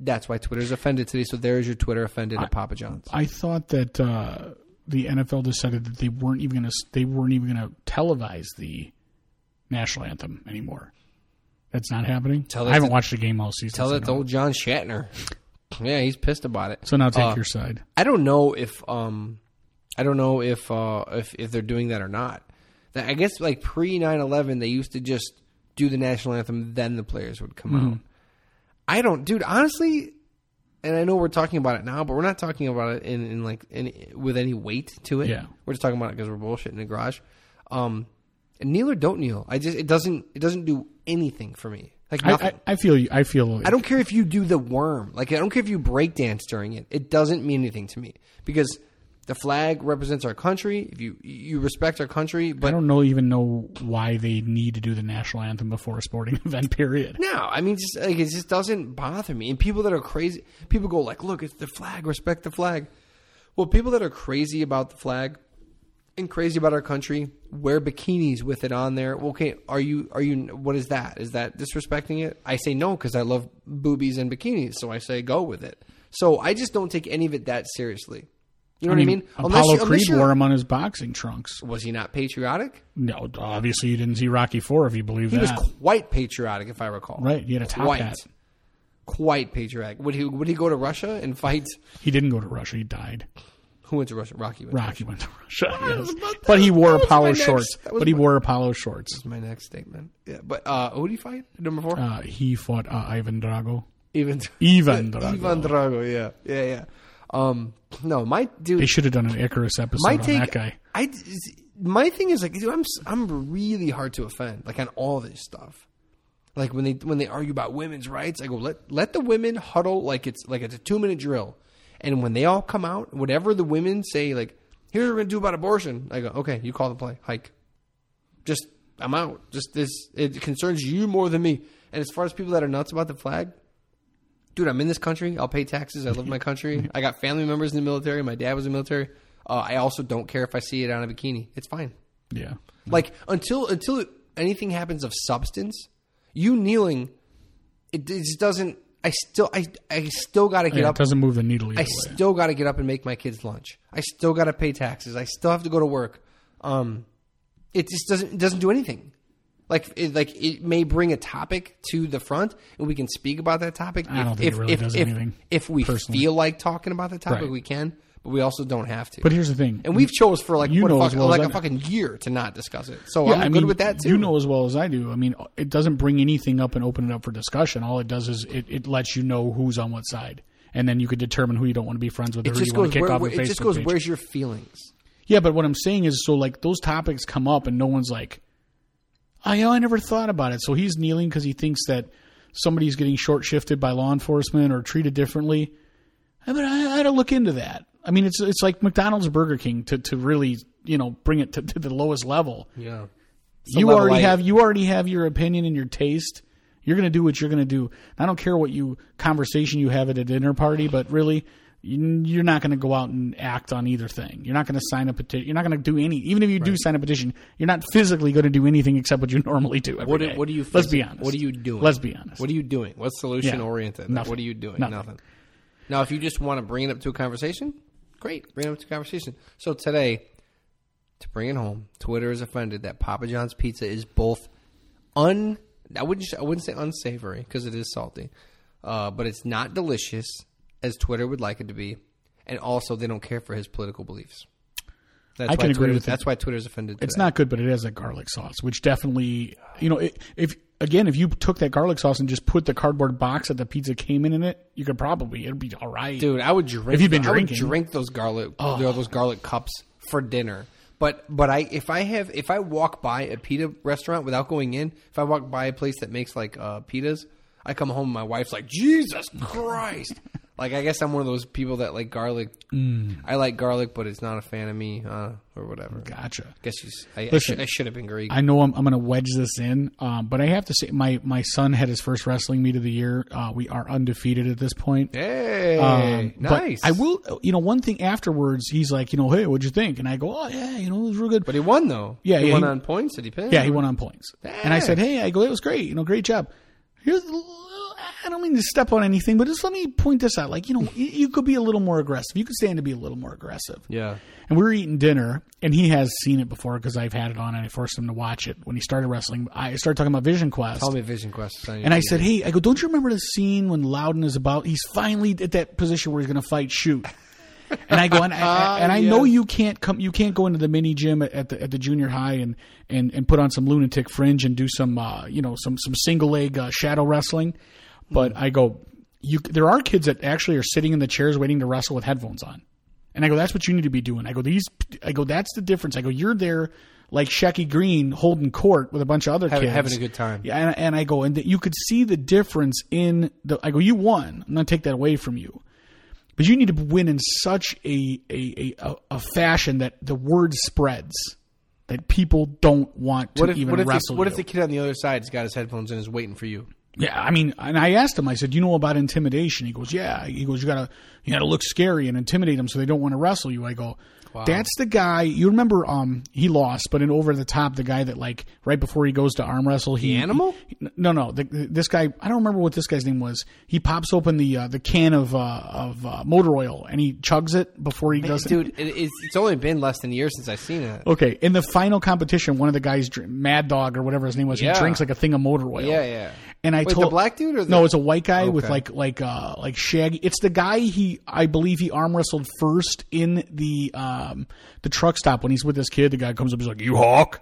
that's why Twitter's offended today. So there's your Twitter offended at Papa John's. I thought that uh, the NFL decided that they weren't even going to they weren't even going to televise the national anthem anymore. That's not happening. Tell I haven't to- watched a game all season. Tell so I that to old John Shatner. Yeah, he's pissed about it. So now take Uh, your side. I don't know if um I don't know if uh if if they're doing that or not. I guess like pre 9/11 they used to just do the national anthem then the players would come out. I don't dude, honestly and I know we're talking about it now, but we're not talking about it in, in like in, with any weight to it. Yeah. We're just talking about it because we're bullshitting in the garage. Um, and kneel or don't kneel. I just it doesn't it doesn't do anything for me. Like I, nothing. I, I feel you. I feel. I don't care if you do the worm. Like I don't care if you break dance during it. It doesn't mean anything to me because the flag represents our country. If you you respect our country, but I don't know even know why they need to do the national anthem before a sporting event. Period. no, I mean just like it just doesn't bother me. And people that are crazy, people go like, "Look, it's the flag. Respect the flag." Well, people that are crazy about the flag and crazy about our country wear bikinis with it on there. Well, okay, are you are you what is that? Is that disrespecting it? I say no because I love boobies and bikinis, so I say go with it. So I just don't take any of it that seriously. You know what I mean? Apollo you- Creed you're- wore him on his boxing trunks. was he not patriotic? No, obviously you didn't see Rocky Four if you believe He that. He was quite patriotic, if I recall. Right, he had a top quite, hat. Quite patriotic. Would he would he go to Russia and fight? He didn't go to Russia. He died. Who went to Russia? Rocky. Went to Rocky went to Russia. yes. But he wore Apollo shorts. But he my- wore Apollo shorts. That's my next statement. Yeah, but uh, who did he fight? Number four. Uh, he fought uh, Ivan Drago. Ivan. Ivan Drago. Ivan Drago. Yeah, yeah, yeah. Um, no, my dude. They should have done an Icarus episode my on that guy. I. My thing is like, dude, I'm I'm really hard to offend. Like on all this stuff. Like when they when they argue about women's rights, I go let let the women huddle like it's like it's a two minute drill, and when they all come out, whatever the women say, like here's what we're gonna do about abortion, I go okay, you call the play, hike. Just I'm out. Just this it concerns you more than me. And as far as people that are nuts about the flag, dude, I'm in this country. I'll pay taxes. I love my country. I got family members in the military. My dad was in the military. Uh, I also don't care if I see it on a bikini. It's fine. Yeah. Like until until anything happens of substance, you kneeling, it, it just doesn't. I still I I still got to get Yeah, up. it doesn't move the needle either I way. still got to get up and make my kids lunch. I still got to pay taxes. I still have to go to work. Um, it just doesn't it doesn't do anything. Like it, like it may bring a topic to the front, and we can speak about that topic. I don't if, think it really if, does if, anything, If we personally. feel like talking about the topic, Right. we can, but we also don't have to. But here's the thing. and we've chose for like You what a know fuck, well as like I a do. fucking year to not discuss it. So I'm good mean, with that too. You know as well as I do. I mean, it doesn't bring anything up and open it up for discussion. All it does is it, it lets you know who's on what side, and then you could determine who you don't want to be friends with, or it who just you want goes to kick where, off where- your it just goes page. where's your feelings. Yeah, but what I'm saying is, so like those topics come up, and no one's like, I I never thought about it. So he's kneeling because he thinks that somebody's getting short shifted by law enforcement or treated differently. I mean, I, I had to look into that. I mean, it's it's like McDonald's, Burger King to to really you know bring it to, to the lowest level. Yeah, you level already I- have you already have your opinion and your taste. You're going to do what you're going to do. I don't care what you conversation you have at a dinner party, but really, you're not going to go out and act on either thing. You're not going to sign a petition. You're not going to do any. Even if you do sign a petition, you're not physically going to do anything except what you normally do. What do, what do you? Let's be honest. What are you doing? Let's be honest. What are you doing? What's solution Yeah, oriented? Nothing. what are you doing? Nothing. Now, if you just want to bring it up to a conversation, great, bring it up to a conversation. So today, to bring it home, Twitter is offended that Papa John's pizza is both un. I wouldn't. I wouldn't say unsavory because it is salty, uh, but it's not delicious as Twitter would like it to be, and also they don't care for his political beliefs. That's I why can agree Twitter, with That's why Twitter's offended. It's not good, but it has a garlic sauce, which definitely, you know, it, if again, if you took that garlic sauce and just put the cardboard box that the pizza came in in it, you could probably it'd be all right. Dude, I would drink. If you've been I would drinking. Oh. drink those garlic, those garlic cups for dinner. But but I if I have if I walk by a pita restaurant without going in, if I walk by a place that makes like uh, pitas, I come home and my wife's like, Jesus Christ, Like I guess I'm one of those people that like garlic. Mm. I like garlic, but it's not a fan of me, uh, or whatever. Gotcha. guess you. I, I, should, I should have been Greek. I know I'm, I'm going to wedge this in, um, but I have to say, my, my son had his first wrestling meet of the year. Uh, we are undefeated at this point. hey, Um, but nice. I will, you know, one thing afterwards, he's like, you know, hey, what'd you think? And I go, oh yeah, you know, it was real good. But he won though. Yeah, he yeah, won he- on points. Did he pin? yeah, he won on points. And I said, hey, I go, it was great, you know, great job. Here's, I don't mean to step on anything, but just let me point this out. Like, you know, you, could be a little more aggressive. You could stand to be a little more aggressive. Yeah. And we were eating dinner, and he has seen it before because I've had it on, and I forced him to watch it when he started wrestling. I started talking about Vision Quest. Tell me Vision Quest. And I said, "Hey, I go, don't you remember the scene when Louden is about? He's finally at that position where he's going to fight shoot." And I go, and I, and I know you can't come, you can't go into the mini gym at, at the at the junior high and and and put on some lunatic fringe and do some, uh, you know, some some single leg uh, shadow wrestling. But I go, you, there are kids that actually are sitting in the chairs waiting to wrestle with headphones on. And I go, that's what you need to be doing. I go, these, I go, that's the difference. I go, you're there like Shecky Greene holding court with a bunch of other Having- kids. having a good time. Yeah, and, and I go, and that you could see the difference in the. I go, you won. I'm not take that away from you, but you need to win in such a a, a, a fashion that the word spreads that people don't want to what if even what wrestle. the, what you. if the kid on the other side's got his headphones in and is waiting for you? Yeah, I mean, and I asked him. I said, "You know about intimidation?" He goes, "Yeah." He goes, "You gotta, you gotta look scary and intimidate them so they don't want to wrestle you." I go, "That's the guy." You remember? Um, he lost, but in over the top, the guy that like right before he goes to arm wrestle, he animal? he- no, no, the, this guy. I don't remember what this guy's name was. He pops open the uh, the can of uh, of uh, motor oil and he chugs it before he does it. Dude, it, it's, it's only been less than a year since I've seen it. Okay, in the final competition, one of the guys, Mad Dog or whatever his name was, Yeah. he drinks like a thing of motor oil. Yeah, yeah. And I Wait, told the black dude or the- no, it's a white guy with like like uh like shaggy. It's the guy he I believe he arm wrestled first in the um the truck stop when he's with this kid. The guy comes up, he's like, "You hawk,"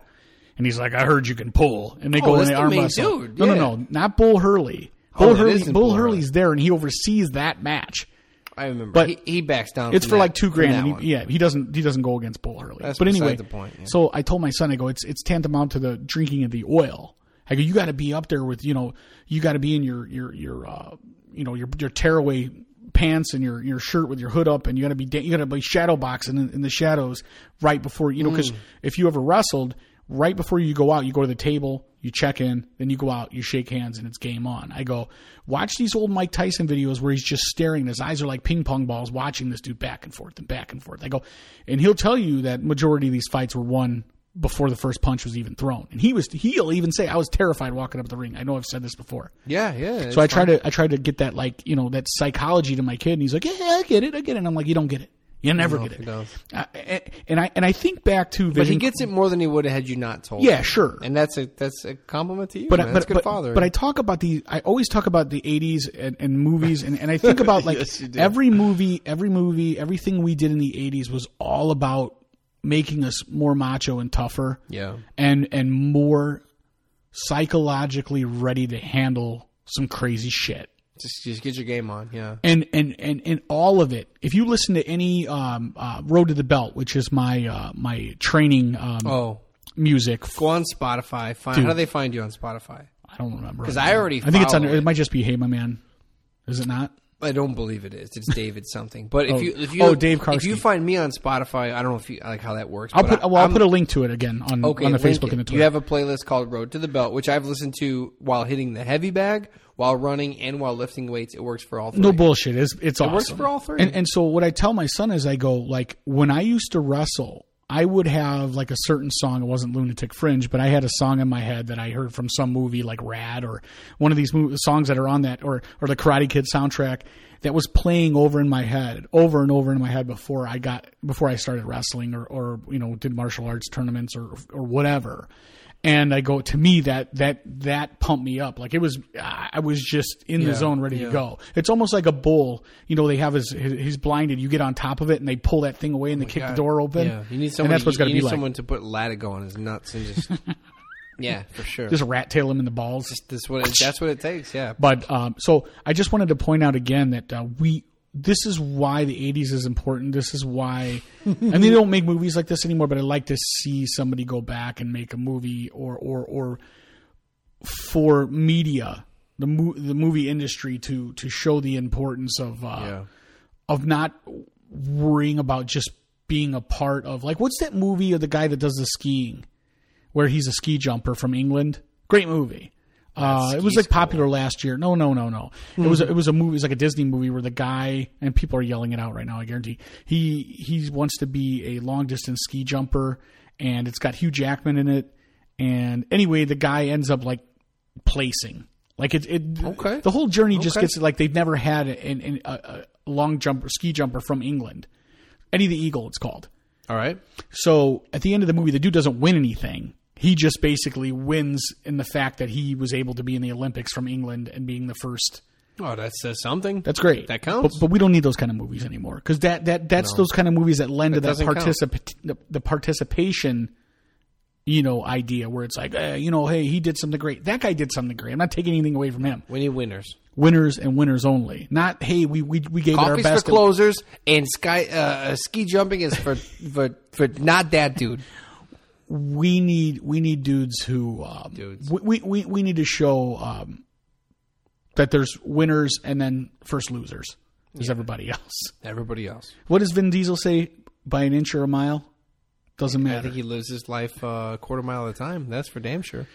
and he's like, "I heard you can pull." And they Oh, go they the arm wrestle. dude, No, yeah. no, no, not Bull Hurley. Oh, Bull that Hurley, Bull Bull Hurley's Hurley. there and he oversees that match. I remember. But he, he backs down. It's for that- like two grand. and he, yeah, he doesn't he doesn't go against Bull Hurley. That's but anyway, the point, yeah. so I told my son, I go, it's it's tantamount to the drinking of the oil. I go, you got to be up there with you know, you got to be in your your your uh, you know your your tearaway pants and your your shirt with your hood up, and you got to be you got to be shadow boxing in, in the shadows right before you know because Mm. if you ever wrestled. Right before you go out, you go to the table, you check in, then you go out, you shake hands, and it's game on. I go, watch these old Mike Tyson videos where he's just staring. His eyes are like ping pong balls, watching this dude back and forth and back and forth. I go, and he'll tell you that majority of these fights were won before the first punch was even thrown. And he was, he'll even say, I was terrified walking up the ring. I know I've said this before. Yeah, yeah. So I try to, I try to get that like, you know, that psychology to my kid, and he's like, yeah, I get it, I get it. And I'm like, you don't get it. You never No, get it. does. Uh, and I and I think back to But he gets it more than he would have had you not told. Yeah, him. sure. And that's a that's a compliment to you. but man. but that's good but, father. but I talk about the I always talk about the 80s and, and movies and, and I think about like Yes, every movie every movie everything we did in the 80s was all about making us more macho and tougher yeah. and and more psychologically ready to handle some crazy shit Just just get your game on. Yeah. and and and and all of it if you listen to any um, uh, road to the belt which is my uh, my training um, Oh, music go on Spotify. Find Dude. how do they find you on Spotify? i don't remember because I already i think it's under it it. might just be hey my man is it not I don't believe it is. It's David something. But if Oh. you if you Oh, Dave if you find me on Spotify, I don't know if you like how that works. I'll put I, well, I'll put a link to it again on Okay, on the Facebook it. and the Twitter. You have a playlist called Road to the Belt, which I've listened to while hitting the heavy bag, while running, and while lifting weights. It works for all three. no bullshit. It's it's awesome. works for all three. And, and so what I tell my son is I go like when I used to wrestle, I would have like a certain song. It wasn't Lunatic Fringe, but I had a song in my head that I heard from some movie like Rad or one of these mo- songs that are on that or or the Karate Kid soundtrack that was playing over in my head over and over in my head before I got before I started wrestling or or you know did martial arts tournaments or or whatever. And I go to me that that that pumped me up like it was I was just in the zone ready yeah. to go. It's almost like a bull. You know, they have his, his he's blinded. You get on top of it and they pull that thing away and they kick the door open. Yeah, you need someone. And that's what's got to be like. someone to put Latigo on his nuts and just. yeah, for sure. Just rat tail him in the balls. That's what it, that's what it takes. Yeah. But um, so I just wanted to point out again that uh, we. This is why the '80s is important. This is why, and they don't make movies like this anymore. But I like to see somebody go back and make a movie or or or for media the mo- the movie industry to to show the importance of uh, Yeah. of not worrying about just being a part of like what's that movie of the guy that does the skiing where he's a ski jumper from England? Great movie. Uh, it was like popular last year. No, no, no, no. It was it was a movie. It was like a Disney movie where the guy and people are yelling it out right now. I guarantee he he wants to be a long distance ski jumper, and it's got Hugh Jackman in it. And anyway, the guy ends up like placing. Like it, it Okay. the whole journey just Okay. gets like they've never had an, an, a, a long jumper ski jumper from England. Eddie the Eagle, it's called. All right. So at the end of the movie, the dude doesn't win anything. He just basically wins in the fact that he was able to be in the Olympics from England and being the first. Oh, that says something. That's great. That counts. But, but we don't need those kind of movies anymore because that, that that's those kind of movies that lend to that particip- the, the participation, you know, idea where it's like, eh, you know, hey, he did something great. That guy did something great. I'm not taking anything away from him. we need winners. Winners and winners only. Not hey, we we, we gave it our Coffee's for closers, and sky uh, ski jumping is for for for not that dude. We need we need dudes who um, Dudes. We, we we need to show um, that there's winners and then first losers. There's everybody else. Everybody else. What does Vin Diesel say? By an inch or a mile? Doesn't matter. I think he lives his life uh, a quarter mile at a time. That's for damn sure.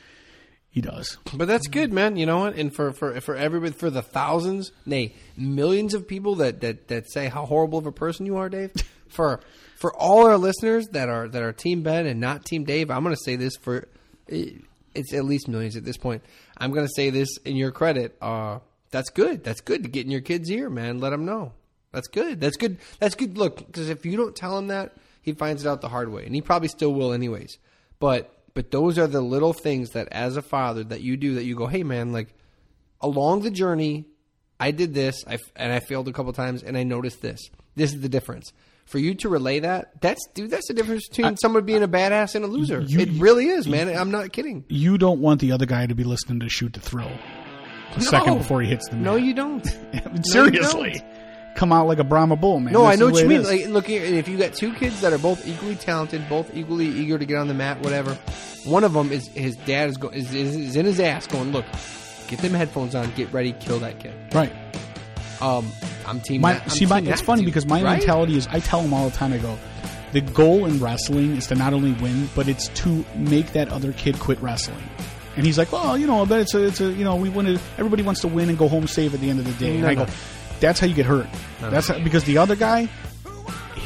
he does. But that's good, man. You know what? And for for for everybody, for the thousands, nay, millions of people that that that say how horrible of a person you are, Dave. For for all our listeners that are that are Team Ben and not Team Dave, I'm going to say this for it's at least millions at this point. I'm going to say this in your credit. Uh, that's good. That's good to get in your kid's ear, man. Let them know. That's good. That's good. That's good. Look, because if you don't tell him that, he finds it out the hard way, and he probably still will, anyways. But but those are the little things that, as a father, that you do that you go, hey, man, like along the journey, I did this, I, and I failed a couple times, and I noticed this. This is the difference. For you to relay that, that's dude, that's the difference between someone being a badass and a loser. You- it really is, man. I'm not kidding. You don't want the other guy to be listening to Shoot to Thrill a second before he hits the No, you don't. seriously. Come out like a Brahma bull, man. No, I know what you mean. Like, look here, if you got two kids that are both equally talented, both equally eager to get on the mat, whatever, one of them is his dad is, go, is, is, is in his ass going, look, get them headphones on, get ready, kill that kid. right. Um, I'm team. My, I'm see, my, it's funny because my right? mentality is I tell them all the time. I go, the goal in wrestling is to not only win, but it's to make that other kid quit wrestling. And he's like, well, you know, it's a, it's a, you know, we want to. Everybody wants to win and go home safe at the end of the day. and No, I no. go, that's how you get hurt. That's how, because the other guy,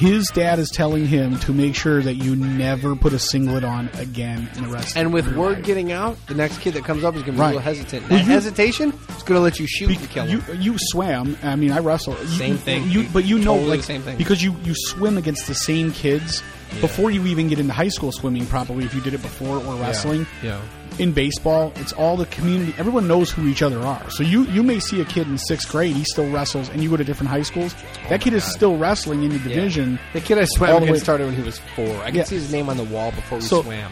his dad is telling him to make sure that you never put a singlet on again in the rest. And with your word life. getting out, the next kid that comes up is going to be Right. a little hesitant. Well, That you- hesitation is going to let you shoot Be- and kill you him. you swam. I mean, I wrestle. You- Same thing. You, but you know, Totally like the same thing. because you you swim against the same kids before you even get into high school swimming. Probably if you did it before or wrestling. Yeah. In baseball, it's all the community. Everyone knows who each other are. So you you may see a kid in sixth grade, he still wrestles, and you go to different high schools. Oh that kid is still wrestling in the division. The kid I All swam the against way- started when he was four. I could Yeah. see his name on the wall before we So- swam.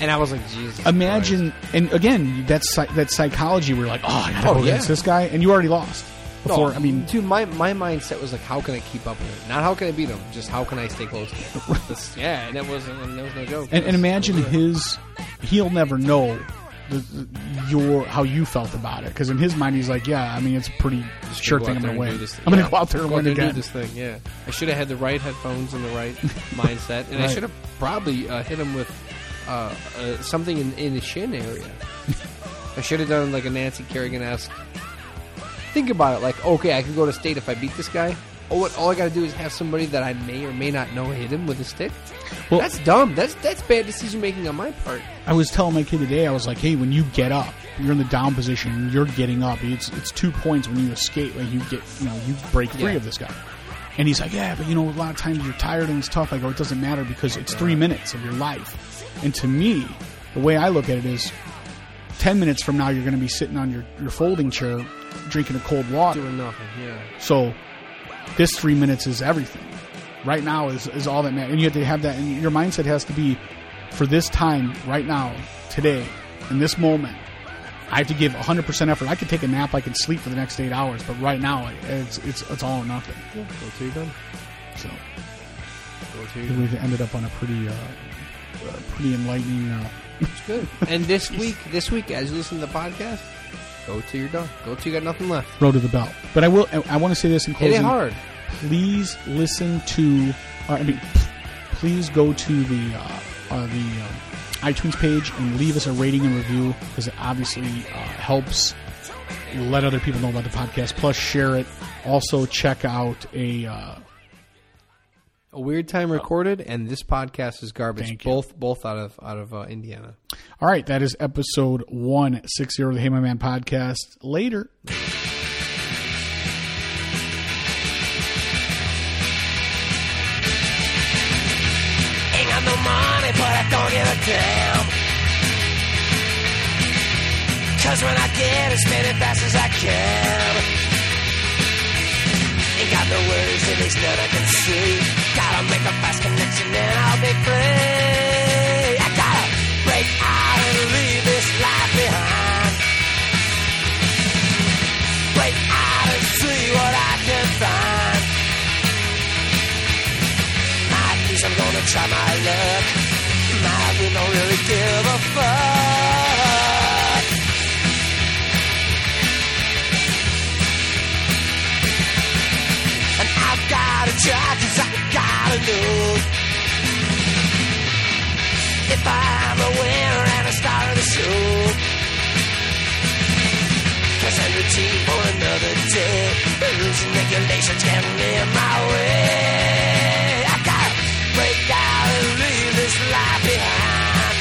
And I was like, Jesus. Imagine, and again, that's psy- that psychology. Where you're like, oh, I gotta Oh, go yeah. against this guy, and you already lost. Before, No, I mean, dude, my, my mindset was like, how can I keep up with it? Not how can I beat him, just how can I stay close to him? Yeah, and that wasn't that was no joke. and, and imagine his he'll never know the, the, your how you felt about it because in his mind he's like yeah i mean it's a pretty sure thing i'm gonna win this- i'm gonna yeah, go out there and go win again do this thing. Yeah, I should have had the right headphones and the right mindset, and I should have probably uh, hit him with uh, uh, something in, in the shin area. I should have done like a Nancy Kerrigan esque. Think about it, like okay, I can go to state if I beat this guy. Oh, what, all I got to do is have somebody that I may or may not know hit him with a stick. Well- that's dumb. That's that's bad decision making on my part. i was telling my kid today i was like hey when you get up you're in the down position you're getting up it's it's two points when you escape like you get you know you break free Yeah. of this guy and he's like yeah but you know a lot of times you're tired and it's tough i go it doesn't matter because it's three minutes of your life and to me the way i look at it is 10 minutes from now you're going to be sitting on your, your folding chair drinking a cold water Doing nothing. Yeah. So this three minutes is everything. Right now is, is all that matters. And you have to have that, and your mindset has to be for this time, right now, today, in this moment. I have to give 100% effort. I could take a nap, I could sleep for the next eight hours, but right now, it's it's, it's all or nothing. Go till you're done. So Go till you're we've ended up on a pretty, uh, uh, pretty enlightening. Uh, Good. And this week, this week, as you listen to the podcast, Go till you're done. Go till you got nothing left. Road to the belt. But I will. I, I want to say this in Hit closing. it hard. Please listen to. Uh, I mean, please go to the uh, uh, the um, iTunes page and leave us a rating and review because it obviously uh, helps let other people know about the podcast. Plus, share it. Also, check out a. A weird time recorded, and this podcast is garbage. Thank you. Both both out of out of uh, Indiana. all right, that is episode one six zero of the Hey My Man podcast. Later. Ain't got no money, but I don't give a damn. Cause when I get it, spend it fast as I can. Ain't got no worries, at least none I can see. Gotta make a fast connection and I'll be free. I gotta break out and leave this life behind. Break out and see what I can find. At least I'm gonna try my luck. My, we don't really give a fuck. Gotta. If I'm a winner and a star of the show. Cause I'm routine for another day. Rules and regulations getting in my way. I gotta break out and leave this life behind.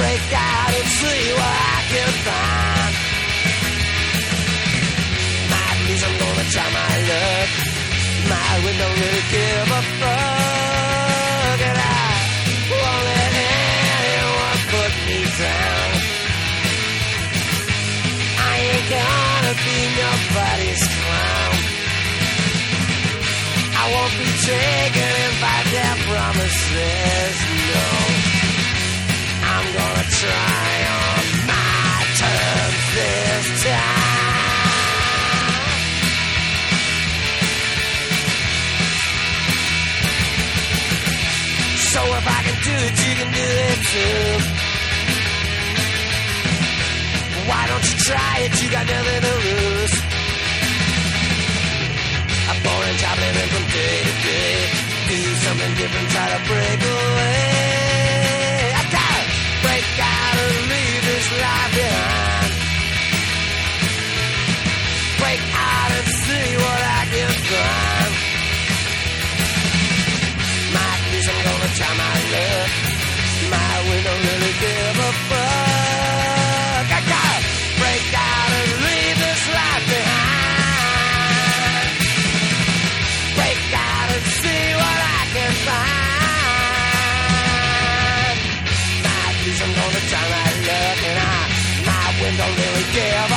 Break out and see what I can find. At least I'm gonna try my. My we don't really give a fuck. And I won't let anyone put me down. I ain't gonna be nobody's clown. I won't be taken in by their promises, no. I'm gonna try So if I can do it, you can do it too. Why don't you try it? You got nothing to lose. A boring job living from day to day. Do something different, try to break away. Break out and leave this life behind. Break out and see what I can find. time I look, my we don't really give a fuck. I gotta break out and leave this life behind. Break out and see what I can find. My dreams, I'm gonna time my luck, and I, my will don't really give